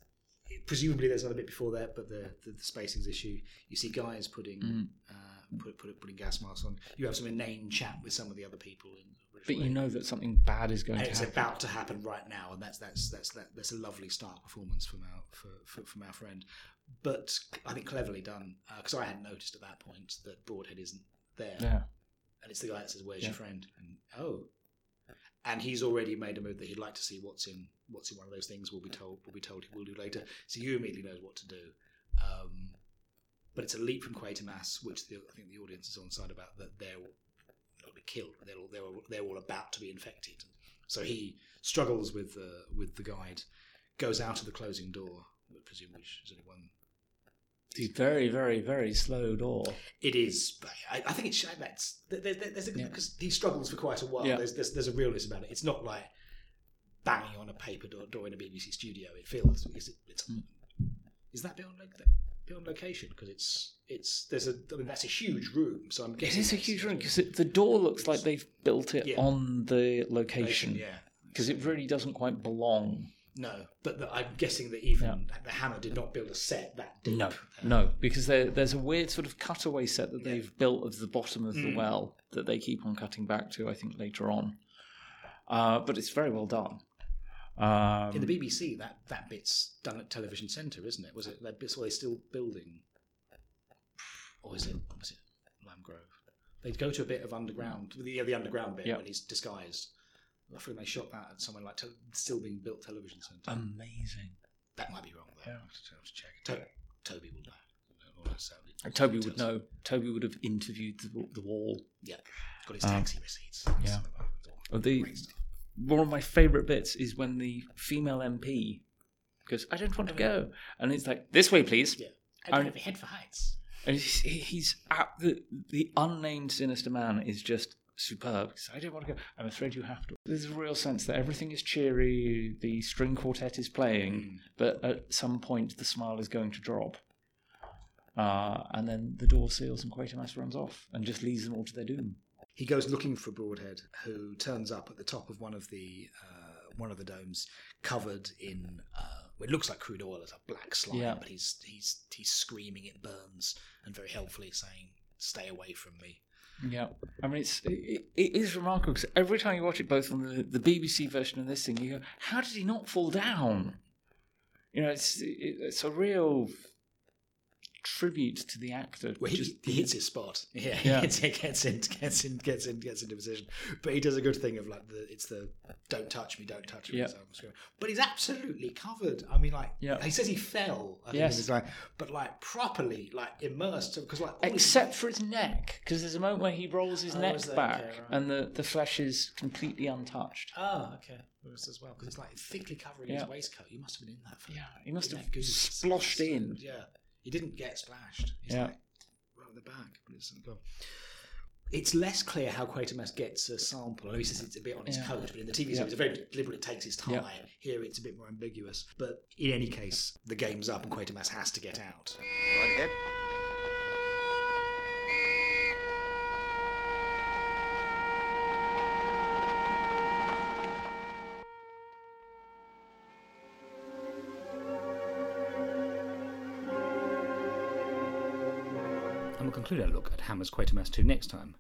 presumably there's another bit before that, but the the, the spacing's issue. You see guys putting
Mm.
uh, put, put, putting gas masks on. You have some inane chat with some of the other people in.
But you know that something bad is going
and
to
it's
happen.
about to happen right now, and that's that's that's that, that's a lovely start performance from our for, for, from our friend. But I think cleverly done because I hadn't noticed at that point that Broadhead isn't there,
Yeah.
and it's the guy that says, "Where's
Yeah.
your friend?" and oh, and he's already made a move that he'd like to see what's in what's in one of those things. We'll be told. We'll be told he will do later. So you immediately knows what to do. Um, but it's a leap from Quatermass, which the, I think the audience is on side about that they're not be killed. They're all, they're all, they're all about to be infected. So he struggles with the with the guide, goes out of the closing door. Which is only one.
The very, very, very slow door.
It is. But I, I think it's that's there, there, there's
Yeah.
because he struggles for quite a while.
Yeah.
There's, there's there's a realness about it. It's not like banging on a paper door, door in a BBC studio. It feels is it, it's
Mm.
is that beyond on location because it's it's there's a I mean that's a huge room. So I'm
It
guessing
is a huge room because the door looks like they've built it
Yeah.
on the location
Yeah.
because it really doesn't quite belong.
No, but the, I'm guessing that even the Hammer did not build a set that deep.
No, no, because there, there's a weird sort of cutaway set that they've built of the bottom of the
Mm.
well that they keep on cutting back to. I think later on, uh, but it's very well done. Um,
In the BBC, that, that bit's done at Television Centre, isn't it? Was it that bit's they still building, or is it was it Lime Grove? They'd go to a bit of underground, the the underground bit
Yeah.
when he's disguised. I think they shot that at somewhere like tel- still being built Television Centre.
amazing.
that might be wrong though.
Yeah.
I'll have to, check. To- Toby will know. All that sounded-
Toby would know. Toby would have interviewed the, the wall.
Yeah, got his
Um,
taxi receipts.
yeah. The-
great stuff.
One of my favourite bits is when the female MP goes, "I don't want to go," and it's like, "This way, please."
Yeah,
And-
head, head for heights.
And he's, he's at the the unnamed sinister man is just superb. He I don't want to go. I'm afraid you have to. There's a real sense that everything is cheery. The string quartet is playing,
Mm.
but at some point the smile is going to drop. Uh, and then the door seals and Quatermass runs off and just leaves them all to their doom.
he goes looking for Broadhead, who turns up at the top of one of the uh, one of the domes, covered in uh, it looks like crude oil as a black slime,
Yeah.
but he's he's he's screaming it burns and very helpfully saying, "Stay away from me."
Yeah, I mean it's it, it is remarkable because every time you watch it, both on the, the BBC version and this thing, you go, "How did he not fall down?" You know, it's it, it's a real tribute to the actor.
Well, he,
Just-
he hits his spot. Yeah,
Yeah.
He, gets, he gets in, gets in, gets in, gets into position. But he does a good thing of like the it's the "Don't touch me, don't touch me."
Yeah.
so But he's absolutely covered. I mean, like
Yeah.
he says he fell. I
Yes.
in his life, but like properly, like immersed because like his-
Except for his neck, because there's a moment where he rolls his
Oh,
neck
there?
back,
Okay, right.
and the, the flesh is completely untouched.
Ah, okay. As well, because it's like thickly covering
Yeah.
his waistcoat. You must have been in that.
Yeah, he must
in
have
that goose.
sploshed in.
Yeah, he didn't get splashed. He's
Yeah.
like right at the back, but it's gone. It's less clear how Quatermass gets a sample. He says it's a bit on his
Yeah.
coat, but in the TV
Yeah.
series, it's very deliberate. It takes his time.
Yeah.
Here, it's a bit more ambiguous. But in any case, the game's up, and Quatermass has to get out.
Broadhead.
And conclude our look at Hammer's Quatermass 2 next time,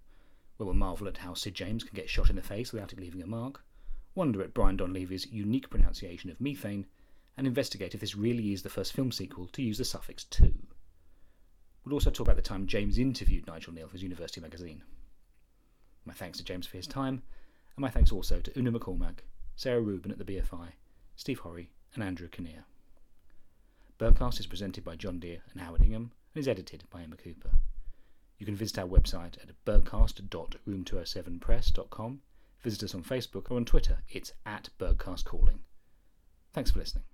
where we'll marvel at how Sid James can get shot in the face without it leaving a mark, wonder at Brian Donlevy's unique pronunciation of methane, and investigate if this really is the first film sequel to use the suffix to. We'll also talk about the time James interviewed Nigel Kneale for his university magazine. My thanks to James for his time, and my thanks also to Una McCormack, Sarah Rubin at the BFI, Steve Horry, and Andrew Kinnear. Birdcast is presented by John Deere and Howard Ingham and is edited by Emma Cooper. You can visit our website at birdcast.room207press.com, visit us on Facebook or on Twitter, it's at birdcastcalling. Thanks for listening.